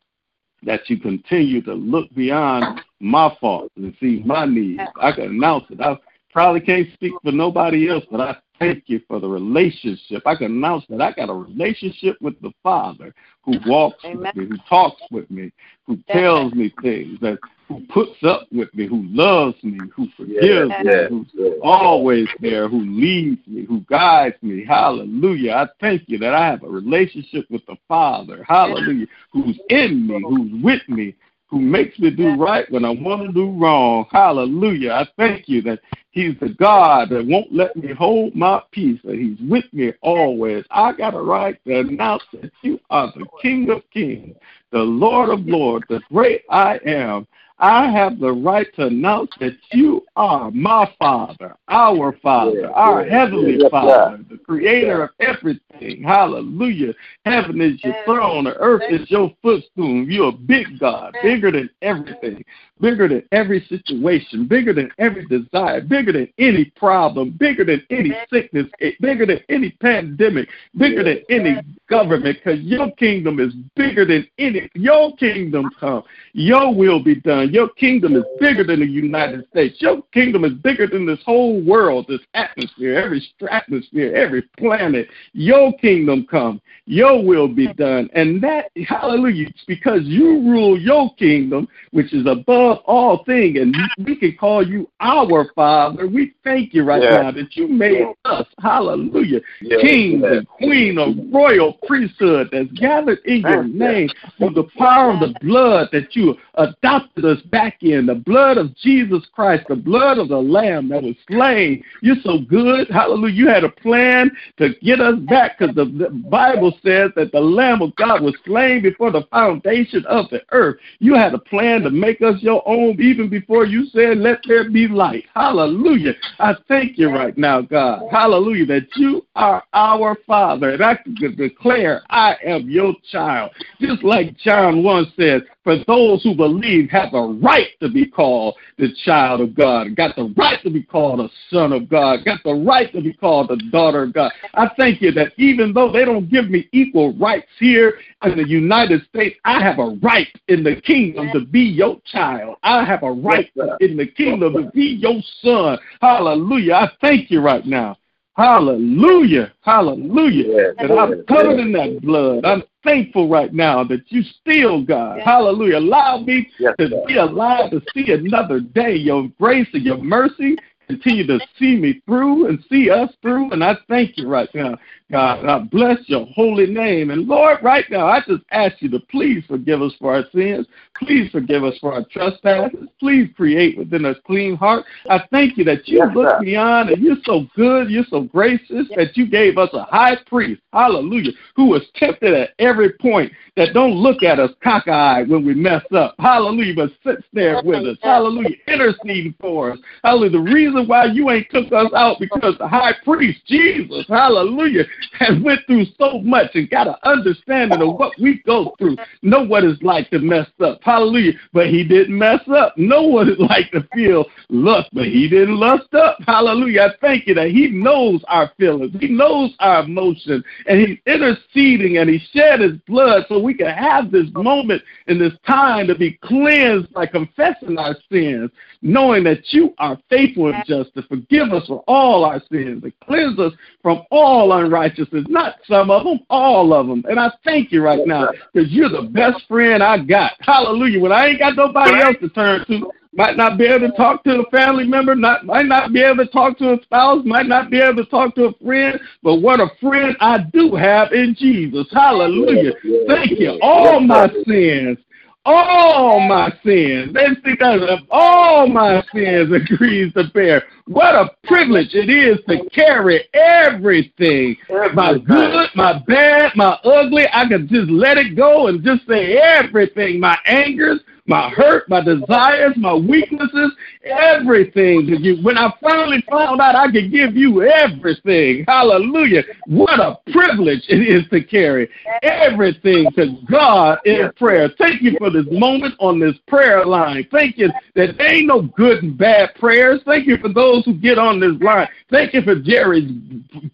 that you continue to look beyond my faults and see my needs. I can announce it. I probably can't speak for nobody else, but I thank you for the relationship. I can announce that I got a relationship with the Father who walks Amen. with me, who talks with me, who tells me things, that who puts up with me, who loves me, who forgives me, yes, who's yes. always there, who leads me, who guides me. Hallelujah. I thank you that I have a relationship with the Father. Hallelujah. Who's in me, who's with me, who makes me do right when I want to do wrong. Hallelujah. I thank you that He's the God that won't let me hold my peace, that He's with me always. I got a right to announce that you are the King of Kings, the Lord of Lords, the great I am. I have the right to announce that you are my Father, our Father, our Heavenly Father, the creator of everything. Hallelujah. Heaven is your throne, the earth is your footstool. You're a big God, bigger than everything, bigger than every situation, bigger than every desire, bigger than any problem, bigger than any sickness, eh, bigger than any pandemic, bigger than any government, because your kingdom is bigger than any. Your kingdom come. Your will be done. Your kingdom is bigger than the United States. Your kingdom is bigger than this whole world, this atmosphere, every stratosphere, every planet. Your kingdom come. Your will be done. And that, hallelujah, it's because you rule your kingdom, which is above all things, and we can call you our Father. We thank you right now that you made us, hallelujah, kings and queen of royal priesthood that's gathered in your name through the power of the blood that you adopted us back in, the blood of Jesus Christ, the blood of the Lamb that was slain. You're so good. Hallelujah. You had a plan to get us back because the, the Bible says that the Lamb of God was slain before the foundation of the earth. You had a plan to make us your own even before you said, Let there be light. Hallelujah. I thank you right now, God. Hallelujah, that you are our Father. And I can declare, I am your child. Just like John 1 says, for those who believe have a right to be called the child of God, got the right to be called a son of God, got the right to be called a daughter of God. I thank you that even though they don't give me equal rights here in the United States, I have a right in the kingdom to be your child. I have a right in the kingdom to be your son. Hallelujah. I thank you right now. Hallelujah. Hallelujah. That I'm covered in that blood. I'm thankful right now that you still, God. Hallelujah. Allow me to be alive to see another day. Your grace and your mercy continue to see me through and see us through. And I thank you right now, God. I bless your holy name. And Lord, right now, I just ask you to please forgive us for our sins. Please forgive us for our trespasses. Please create within us clean heart. I thank you that you yes, look sir. beyond and you're so good, you're so gracious that you gave us a high priest, hallelujah, who was tempted at every point that don't look at us cockeyed when we mess up. Hallelujah, but sits there with us. Hallelujah, interceding for us. Hallelujah. The reason why you ain't took us out because the high priest, Jesus, hallelujah, has went through so much and got an understanding of what we go through. Know what it's like to mess up. Hallelujah. But he didn't mess up. Know what it's like to feel lust, but he didn't lust up. Hallelujah. I thank you that he knows our feelings. He knows our emotions. And he's interceding and he shed his blood so we can have this moment in this time to be cleansed by confessing our sins, knowing that you are faithful and just to forgive us for all our sins and cleanse us from all unrighteousness, not some of them, all of them. And I thank you right now because you're the best friend I got. Hallelujah. When I ain't got nobody else to turn to, might not be able to talk to a family member, not might not be able to talk to a spouse, might not be able to talk to a friend, but what a friend I do have in Jesus. Hallelujah. Thank you. All my sins all my sins. They think that all my sins agrees to bear. What a privilege it is to carry everything. My good, my bad, my ugly. I can just let it go and just say everything. My angers, my hurt, my desires, my weaknesses, everything to you. When I finally found out I could give you everything, hallelujah, what a privilege it is to carry everything to God in prayer. Thank you for this moment on this prayer line. Thank you that there ain't no good and bad prayers. Thank you for those who get on this line. Thank you for Jerry's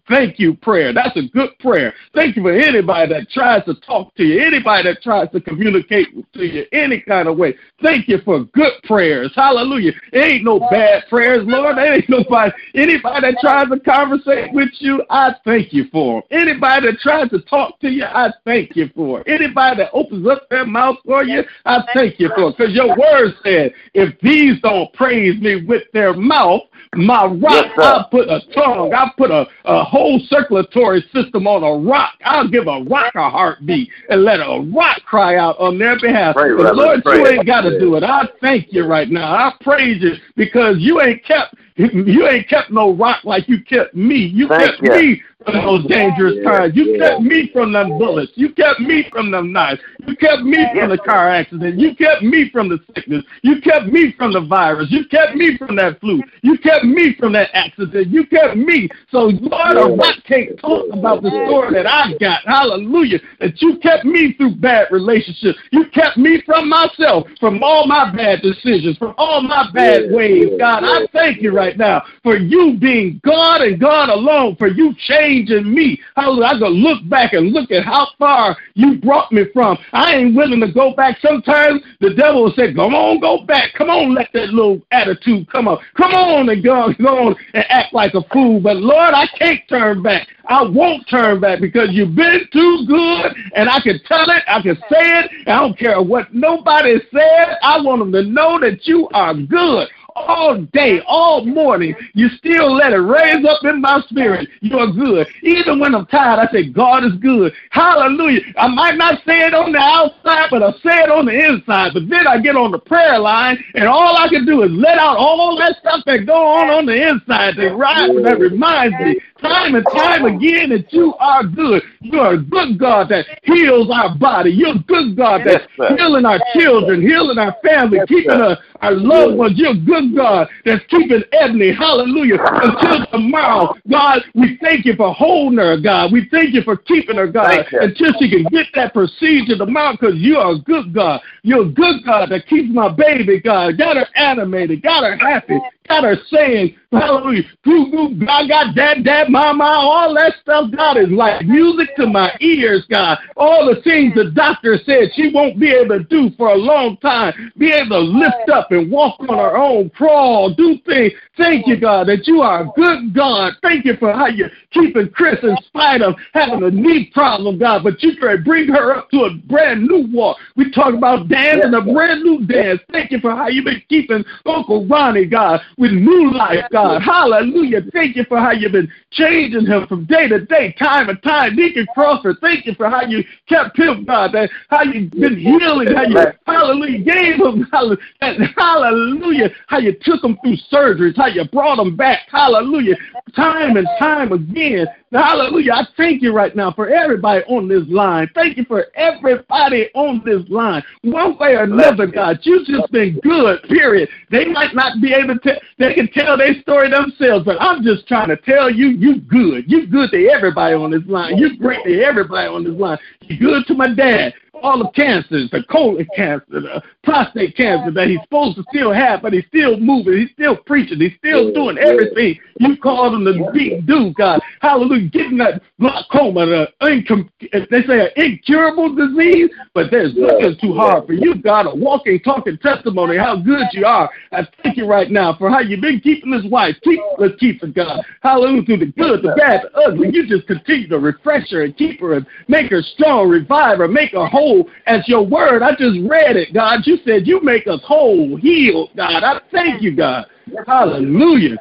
thank you prayer. That's a good prayer. Thank you for anybody that tries to talk to you, anybody that tries to communicate to you any kind of way. Thank you for good prayers. Hallelujah. There ain't no bad prayers, Lord. There ain't nobody. Anybody that tries to conversate with you, I thank you for them. Anybody that tries to talk to you, I thank you for. Anybody that opens up their mouth for you, I thank you for. Because your word said, if these don't praise me with their mouth, my rock, yes, I put a tongue, I put a, a whole circulatory system on a rock. I'll give a rock a heartbeat and let a rock cry out on their behalf. Pray, but Lord, pray. you ain't got to do it. I thank you right now. I praise you because you ain't kept you ain't kept no rock like you kept me. You thank kept you. me from those dangerous times. You kept me from them bullets. You kept me from them knives. You kept me from the car accident. You kept me from the sickness. You kept me from the virus. You kept me from that flu. You kept me from that accident. You kept me. So, Lord, a rock can't talk about the story that I got. Hallelujah. That you kept me through bad relationships. You kept me from myself, from all my bad decisions, from all my bad ways. God, I thank you right now for you being God and God alone, for you changing me. Hallelujah. I go look back and look at how far you brought me from. I ain't willing to go back. Sometimes the devil will say, Come on, go back. Come on, let that little attitude come up. Come on and go, go on and act like a fool. But Lord, I can't turn back. I won't turn back because you've been too good and I can tell it, I can say it. I don't care what nobody said. I want them to know that you are good all day, all morning, you still let it raise up in my spirit. You're good. Even when I'm tired, I say, God is good. Hallelujah. I might not say it on the outside, but I say it on the inside. But then I get on the prayer line, and all I can do is let out all that stuff that go on on the inside that, rise, that reminds me time and time again that you are good. You're a good God that heals our body. You're a good God that's healing our children, healing our family, keeping our, our loved ones. You're a good God that's keeping Ebony, hallelujah, until tomorrow. God, we thank you for holding her, God. We thank you for keeping her, God, until she can get that procedure tomorrow because you are a good God. You're a good God that keeps my baby, God. Got her animated, got her happy, got her saying, hallelujah, goo goo, gaga, dad, dad, mama, all that stuff, God, is like music to my ears, God. All the things the doctor said she won't be able to do for a long time, be able to lift up and walk on her own, crawl, do things. Thank you, God, that you are a good God. Thank you for how you're keeping Chris in spite of having a knee problem, God, but you can bring her up to a brand new walk. We talk about dancing a brand new dance. Thank you for how you've been keeping Uncle Ronnie, God, with new life, God. Hallelujah. Thank you for how you've been changing him from day to day, time and time. Deacon Crawford, thank you for how you kept him, God, that how you've been healing, how you, hallelujah, gave him, hallelujah, how you took him through surgeries, how you brought him back, hallelujah, time and time again. Hallelujah. I thank you right now for everybody on this line. Thank you for everybody on this line. One way or another, God, you've just been good, period. They might not be able to, they can tell their story themselves, but I'm just trying to tell you, you good. You good to everybody on this line. You great to everybody on this line. You good to my dad all the cancers, the colon cancer, the prostate cancer that he's supposed to still have, but he's still moving, he's still preaching, he's still doing everything you called him to be, do, God. Hallelujah. Getting that glaucoma, the incom- they say an incurable disease, but there's nothing too hard for you, God. A walking, talking testimony how good you are. I thank you right now for how you've been keeping this wife. Keep Lakeisha, God. Hallelujah. Through the good, the bad, the ugly. You just continue to refresh her and keep her and make her strong, revive her, make her whole as your word. I just read it, God. You said you make us whole, healed, God. I thank you, God. Hallelujah.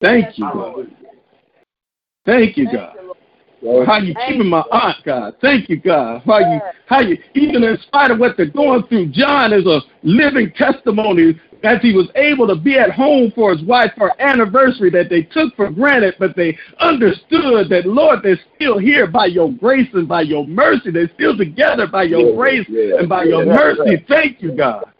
Thank you, God. Thank you, God. How you keeping my aunt, God? Thank you, God. How you, how you, even in spite of what they're going through, John is a living testimony as he was able to be at home for his wife for anniversary that they took for granted, but they understood that, Lord, they're still here by your grace and by your mercy. They're still together by your Yeah, grace yeah, and by yeah, your that's mercy. right. Thank you, God.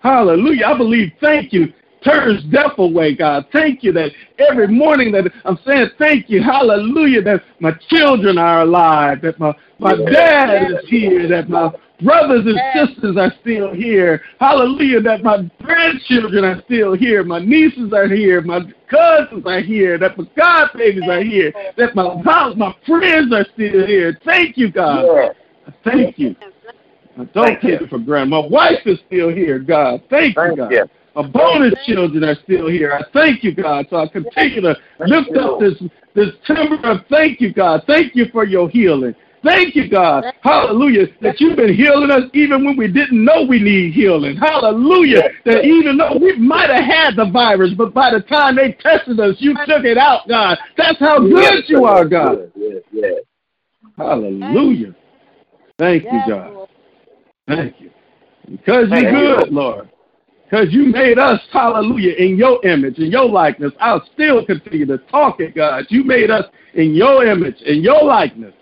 Hallelujah. I believe, thank you. Turns death away, God. Thank you that every morning that I'm saying thank you, hallelujah, that my children are alive, that my, my dad is here, that my brothers and sisters are still here. Hallelujah, that my grandchildren are still here, my nieces are here, my cousins are here, that my godbabies are here, that my house, my friends are still here. Thank you, God. Thank you. I don't take it for granted. My wife is still here, God. Thank, you, God. My bonus children are still here. I thank you, God. So I continue to lift up this this timber of thank you, God. Thank you for your healing. Thank you, God. Hallelujah. That you've been healing us even when we didn't know we need healing. Hallelujah. That even though we might have had the virus, but by the time they tested us, you took it out, God. That's how good you are, God. Yes, yes. Hallelujah. Thank you, God. Thank you. Because you're good, Lord. because you made us, hallelujah, in your image, in your likeness. I'll still continue to talk it, God. You made us in your image, in your likeness.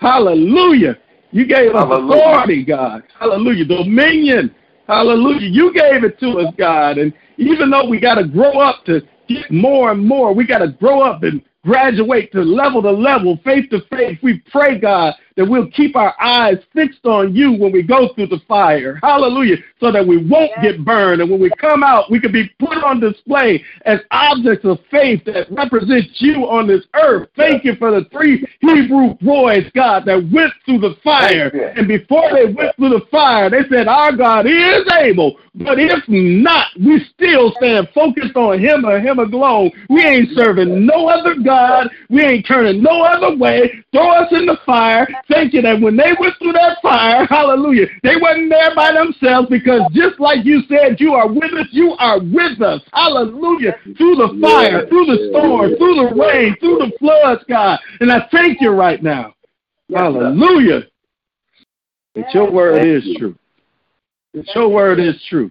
Hallelujah. You gave us Hallelujah. authority, God. Hallelujah. Dominion. Hallelujah. You gave it to us, God. And even though we got to grow up to get more and more, we got to grow up and graduate to level to level, faith to faith. We pray, God, that we'll keep our eyes fixed on you when we go through the fire. Hallelujah. So that we won't get burned. And when we come out, we can be put on display as objects of faith that represent you on this earth. Thank you for the three Hebrew boys, God, that went through the fire. And before they went through the fire, they said, Our God is able. But if not, we still stand focused on Him or Him alone. We ain't serving no other God. We ain't turning no other way. Throw us in the fire. Thank you that when they went through that fire, hallelujah, they wasn't there by themselves because just like you said, you are with us. You are with us. Hallelujah. Through the fire, through the storm, through the rain, through the floods, God. And I thank you right now. Hallelujah. That your word is true. That your word is true.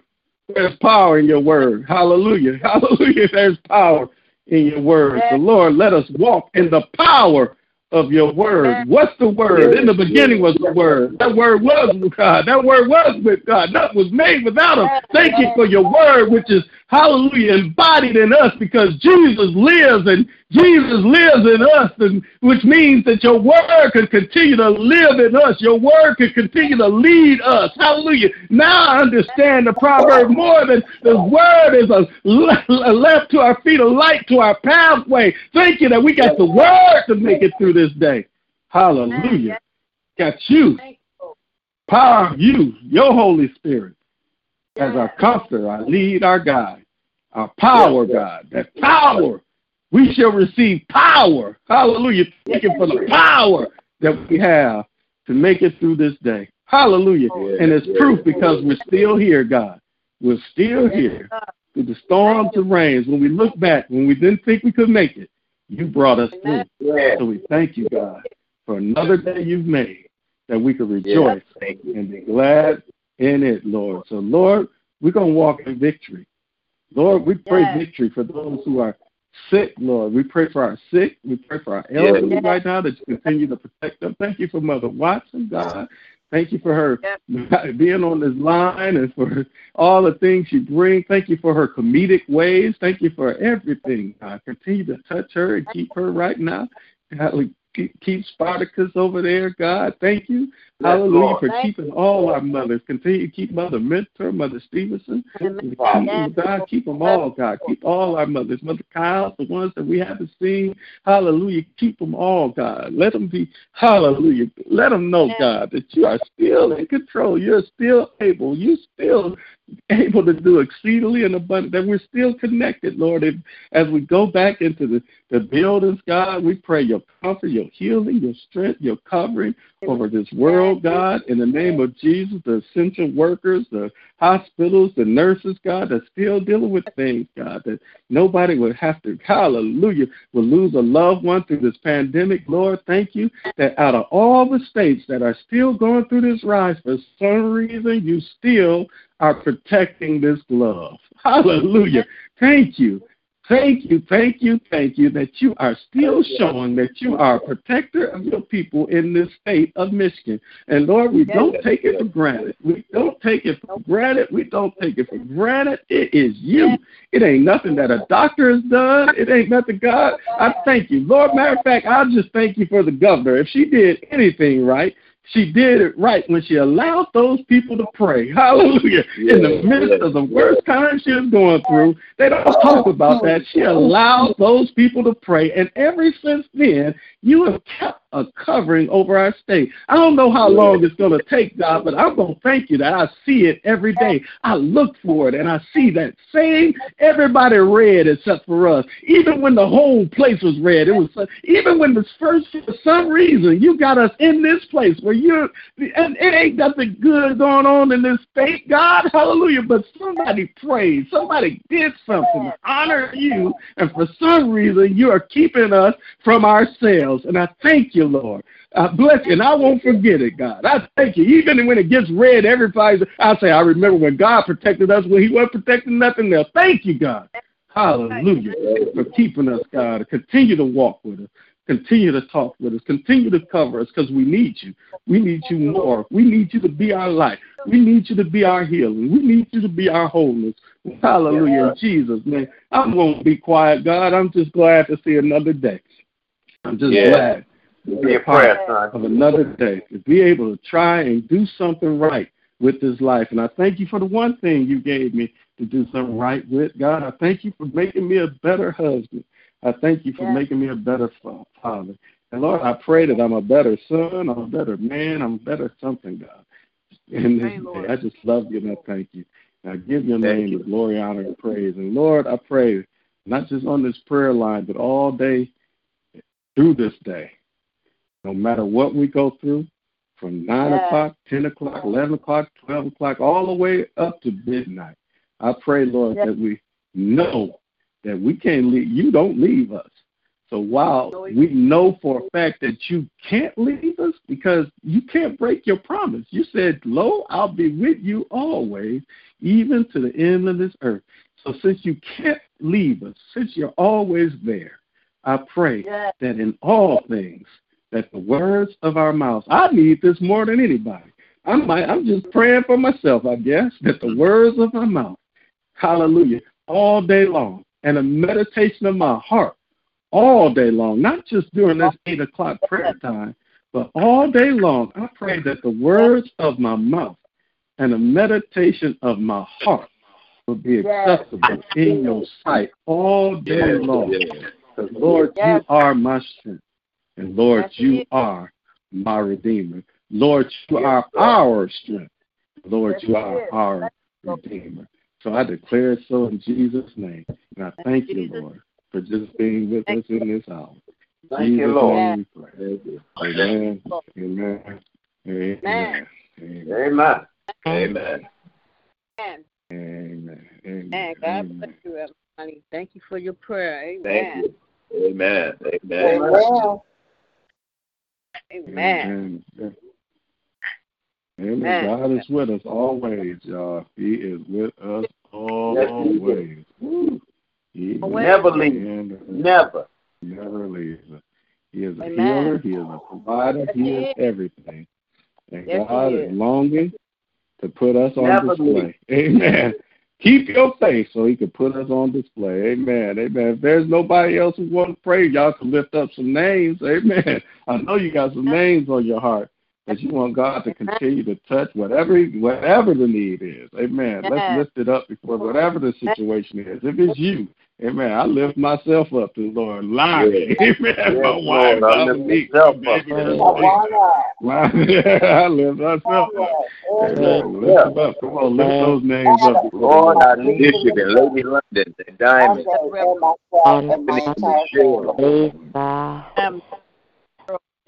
There's power in your word. Hallelujah. Hallelujah. There's power in your word. The Lord, let us walk in the power of your word. What's the word? In the beginning was the word. That word was with God. That word was with God. That was made without him. Thank you for your word, which is, hallelujah, embodied in us because Jesus lives and Jesus lives in us, which means that your word can continue to live in us. Your word can continue to lead us. Hallelujah. Now I understand the proverb more than the word is a le- a left to our feet, a light to our pathway. Thank you that we got the word to make it through this day. Hallelujah. Got you. Power of you, your Holy Spirit, as our comforter, our lead, our guide, our power, God. That power we shall receive power. Hallelujah. Thank you for the power that we have to make it through this day. Hallelujah. And it's proof because we're still here, God. We're still here through the storms and rains. When we look back, when we didn't think we could make it, you brought us through. So we thank you, God, for another day you've made that we could rejoice and be glad in it, Lord. So, Lord, we're going to walk in victory. Lord, we pray victory for those who are sick, Lord. We pray for our sick. We pray for our elderly Yes. right now that you continue to protect them. Thank you for Mother Watson, God. Thank you for her being on this line and for all the things she brings. Thank you for her comedic ways. Thank you for everything. God, continue to touch her and keep her right now. God, keep, keep Spartacus over there, God. Thank you. Hallelujah Lord. for Thank keeping all our mothers. Continue to keep Mother Mentor, Mother Stevenson. Keep, God, keep them all, God. Keep all our mothers. Mother Kyle, the ones that we haven't seen. Hallelujah. Keep them all, God. Let them be, hallelujah. Let them know, God, that you are still in control. You're still able. You're still able to do exceedingly and abundant, that we're still connected, Lord. If, as we go back into the, the buildings, God, we pray your comfort, your healing, your strength, your covering over this world, God, in the name of Jesus, the essential workers, the hospitals, the nurses, God, that's still dealing with things, God, that nobody would have to, hallelujah, will lose a loved one through this pandemic. Lord, thank you that out of all the states that are still going through this rise, for some reason, you still are protecting this glove. Hallelujah. Thank you. Thank you, thank you, thank you that you are still showing that you are a protector of your people in this state of Michigan. And Lord, we don't take it for granted. We don't take it for granted. We don't take it for granted. It is you. It ain't nothing that a doctor has done. It ain't nothing, God. I thank you. Lord, matter of fact, I just thank you for the governor. If she did anything right, she did it right when she allowed those people to pray. Hallelujah. In the midst of the worst time she was going through, they don't oh, talk about that. She allowed those people to pray. And ever since then, you have kept a covering over our state. I don't know how long it's going to take, God, but I'm going to thank you that I see it every day. I look for it and I see that same everybody read except for us. Even when the whole place was red, it was even when the first for some reason you got us in this place where you're and it ain't nothing good going on in this state, God, hallelujah. But somebody prayed, somebody did something to honor you, and for some reason you are keeping us from ourselves. And I thank you you, Lord. I bless you, and I won't forget it, God. I thank you. Even when it gets red, everybody, I say, I remember when God protected us when He wasn't protecting nothing else. Thank you, God. Hallelujah for keeping us, God. Continue to walk with us. Continue to talk with us. Continue to cover us because we need you. We need you more. We need you to be our life. We need you to be our healing. We need you to be our wholeness. Hallelujah. Jesus, man. I won't be quiet, God. I'm just glad to see another day. I'm just Yeah. glad Be a prayer, son. of another day, to be able to try and do something right with this life. And I thank you for the one thing you gave me to do something right with. God, I thank you for making me a better husband. I thank you for Yes. making me a better father. And Lord, I pray that I'm a better son, I'm a better man, I'm a better something, God. In this day, I just love you and I thank you. And I give your Thank name you. the glory, honor, and praise. And Lord, I pray, not just on this prayer line, but all day through this day, no matter what we go through, from 9 Yes. o'clock, 10 o'clock, 11 o'clock, 12 o'clock, all the way up to midnight. I pray, Lord, Yes. that we know that we can't leave. You don't leave us. So while we know for a fact that you can't leave us because you can't break your promise. You said, Lo, I'll be with you always, even to the end of this earth. So since you can't leave us, since you're always there, I pray Yes. that in all things, that the words of our mouths, I need this more than anybody. I'm, I'm just praying for myself, I guess, that the words of my mouth, hallelujah, all day long, and a meditation of my heart all day long, not just during this 8 o'clock prayer time, but all day long. I pray that the words of my mouth and the meditation of my heart will be Yes. acceptable in your sight all day Yes, long. yes. Because, Lord, you are my strength. And, Lord, Yes, you He is. are my Redeemer. Lord, you Yes, are Lord. our strength. Lord, Yes, you are is. our Redeemer. So I declare it so in Jesus' name. And I thank you, Lord, for just being with Thank us in this hour. Thank Jesus' you, Lord. name we pray. Thank you. Amen. Amen. Amen. Amen. Amen. Amen. Amen. Amen. Amen. Amen. Amen. God bless you, everybody. Thank you for your prayer. Thank Amen. you. Amen. Amen. Amen. Amen. Amen. Amen. Amen. God is with us always, y'all. He is with us Yes, he always. Woo. He Always. Never leaves. and Never. never leaves. He is a Amen. healer. He is a provider. Yes, he he is is. everything. And Yes, God is. is longing to put us on Never display. Amen. Keep your faith so he can put us on display. Amen. Amen. If there's nobody else who wants to pray, y'all can lift up some names. Amen. I know you got some names on your heart that you want God to continue to touch whatever whatever the need is. Amen. Yes. Let's lift it up before whatever the situation is. If it's you, Amen. I lift myself up to the Lord. Lonnie. Yes. Amen. Yes, My wife, Lord. I Dominique, lift myself up baby, to that's the right. Lord. Lonnie, I lift myself up. Amen. Lift them up. Come on, lift those names up. before Lord, I need you in Lady London and Diamond. and myself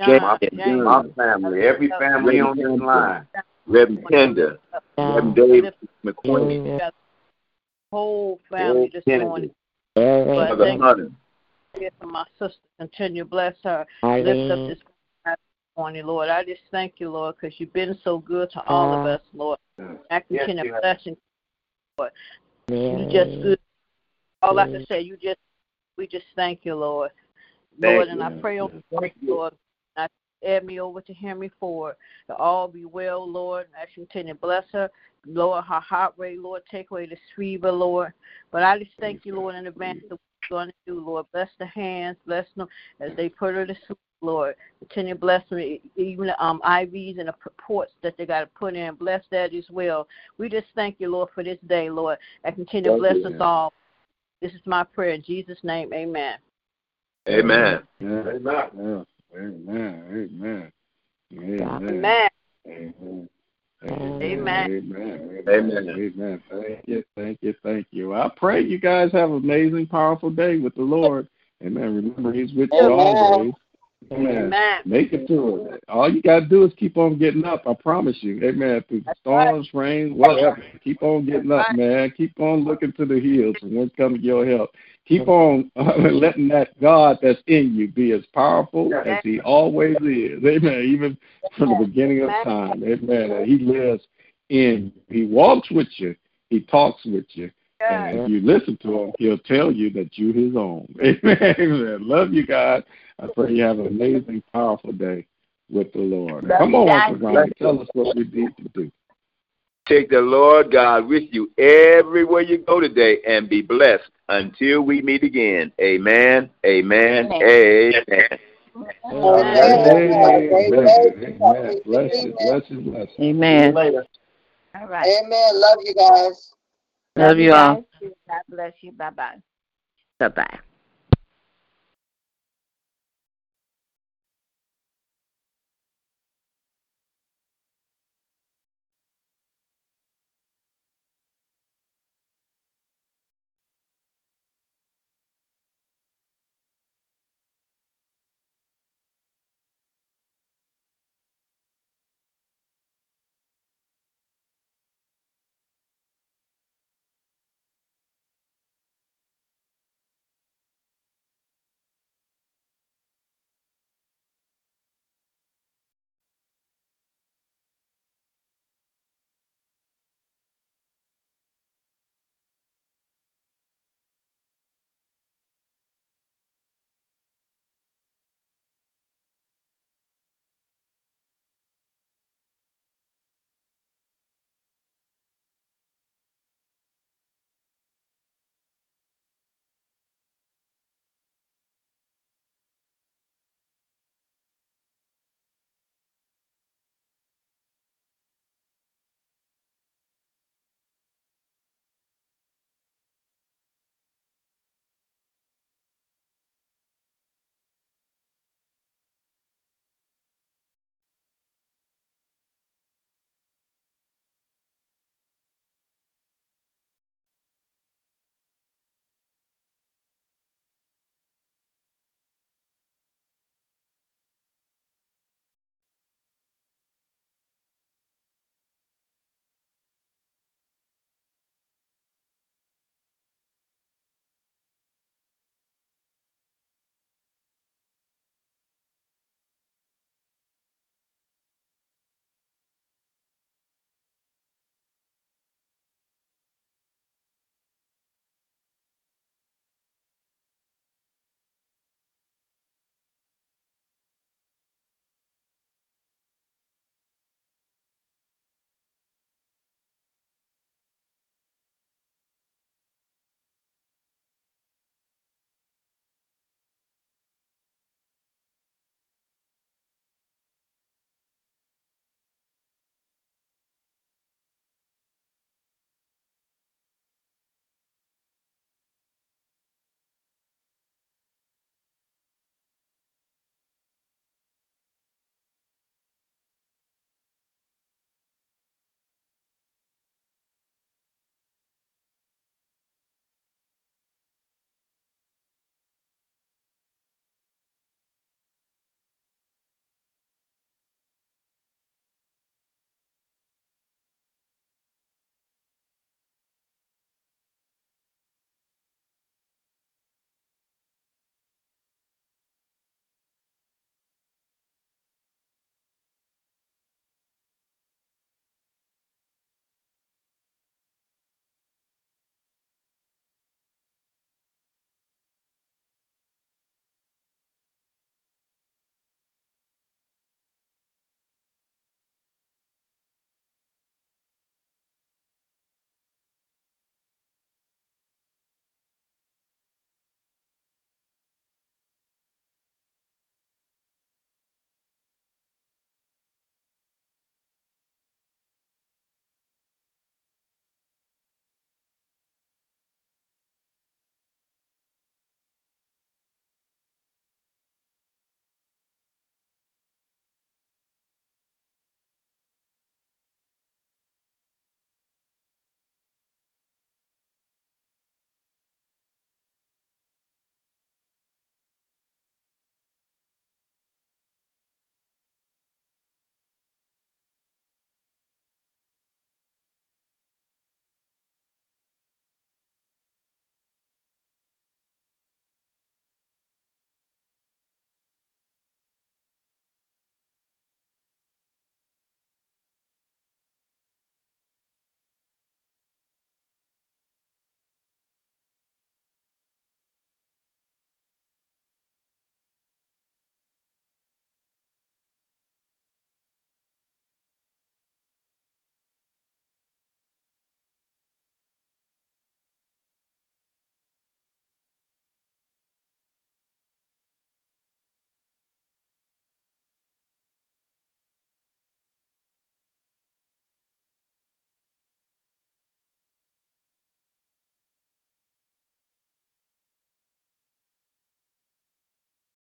and my family. James, James, my family, every family on this line. Reverend Tender, Reverend Dave McQueen, whole family Old this morning. But thank Hunter. you for my sister. Continue bless her. Lift up this morning, Lord. I just thank you, Lord, because you've been so good to all of us, Lord. I Yes, continue you have. blessing, Lord. You just good. All I can say, you just, we just thank you, Lord. Thank Lord, you. and I pray over you, Lord. I add me over to Henry Ford. To all be well, Lord. I should continue to bless her. Lower her heart rate, Lord, take away the fever, Lord. But I just thank you, Lord, in advance of what you're going to do, Lord. Bless the hands, bless them as they put her to sleep, Lord. Continue to bless them, even the um, IVs and the ports that they got to put in. Bless that as well. We just thank you, Lord, for this day, Lord. And continue to bless you. us all. This is my prayer in Jesus' name. Amen. Amen. Amen. Amen. Amen. Amen. Amen. Amen. Amen. Amen. Amen. Amen. Thank you. Thank you. Thank you. I pray you guys have an amazing, powerful day with the Lord. Amen. Remember, He's with you always. Amen. Make it through it. All you gotta do is keep on getting up. I promise you. Amen. Through storms, rain, whatever, keep on getting up, man. Keep on looking to the hills, and what's coming your help. Keep on uh, letting that God that's in you be as powerful as He always is. Amen. Even from the beginning of time. Amen. He lives in. You. He walks with you. He talks with you. And if you listen to him, he'll tell you that you're his own. Amen. Amen. Love you guys. I pray you have an amazing, powerful day with the Lord. Come on, Ronnie. Tell us what we need to do. Take the Lord God with you everywhere you go today and be blessed until we meet again. Amen. Amen. Amen. Amen. Amen. All right. Amen. Love you guys. Love you all. guys. God bless you. Bye bye. Bye bye.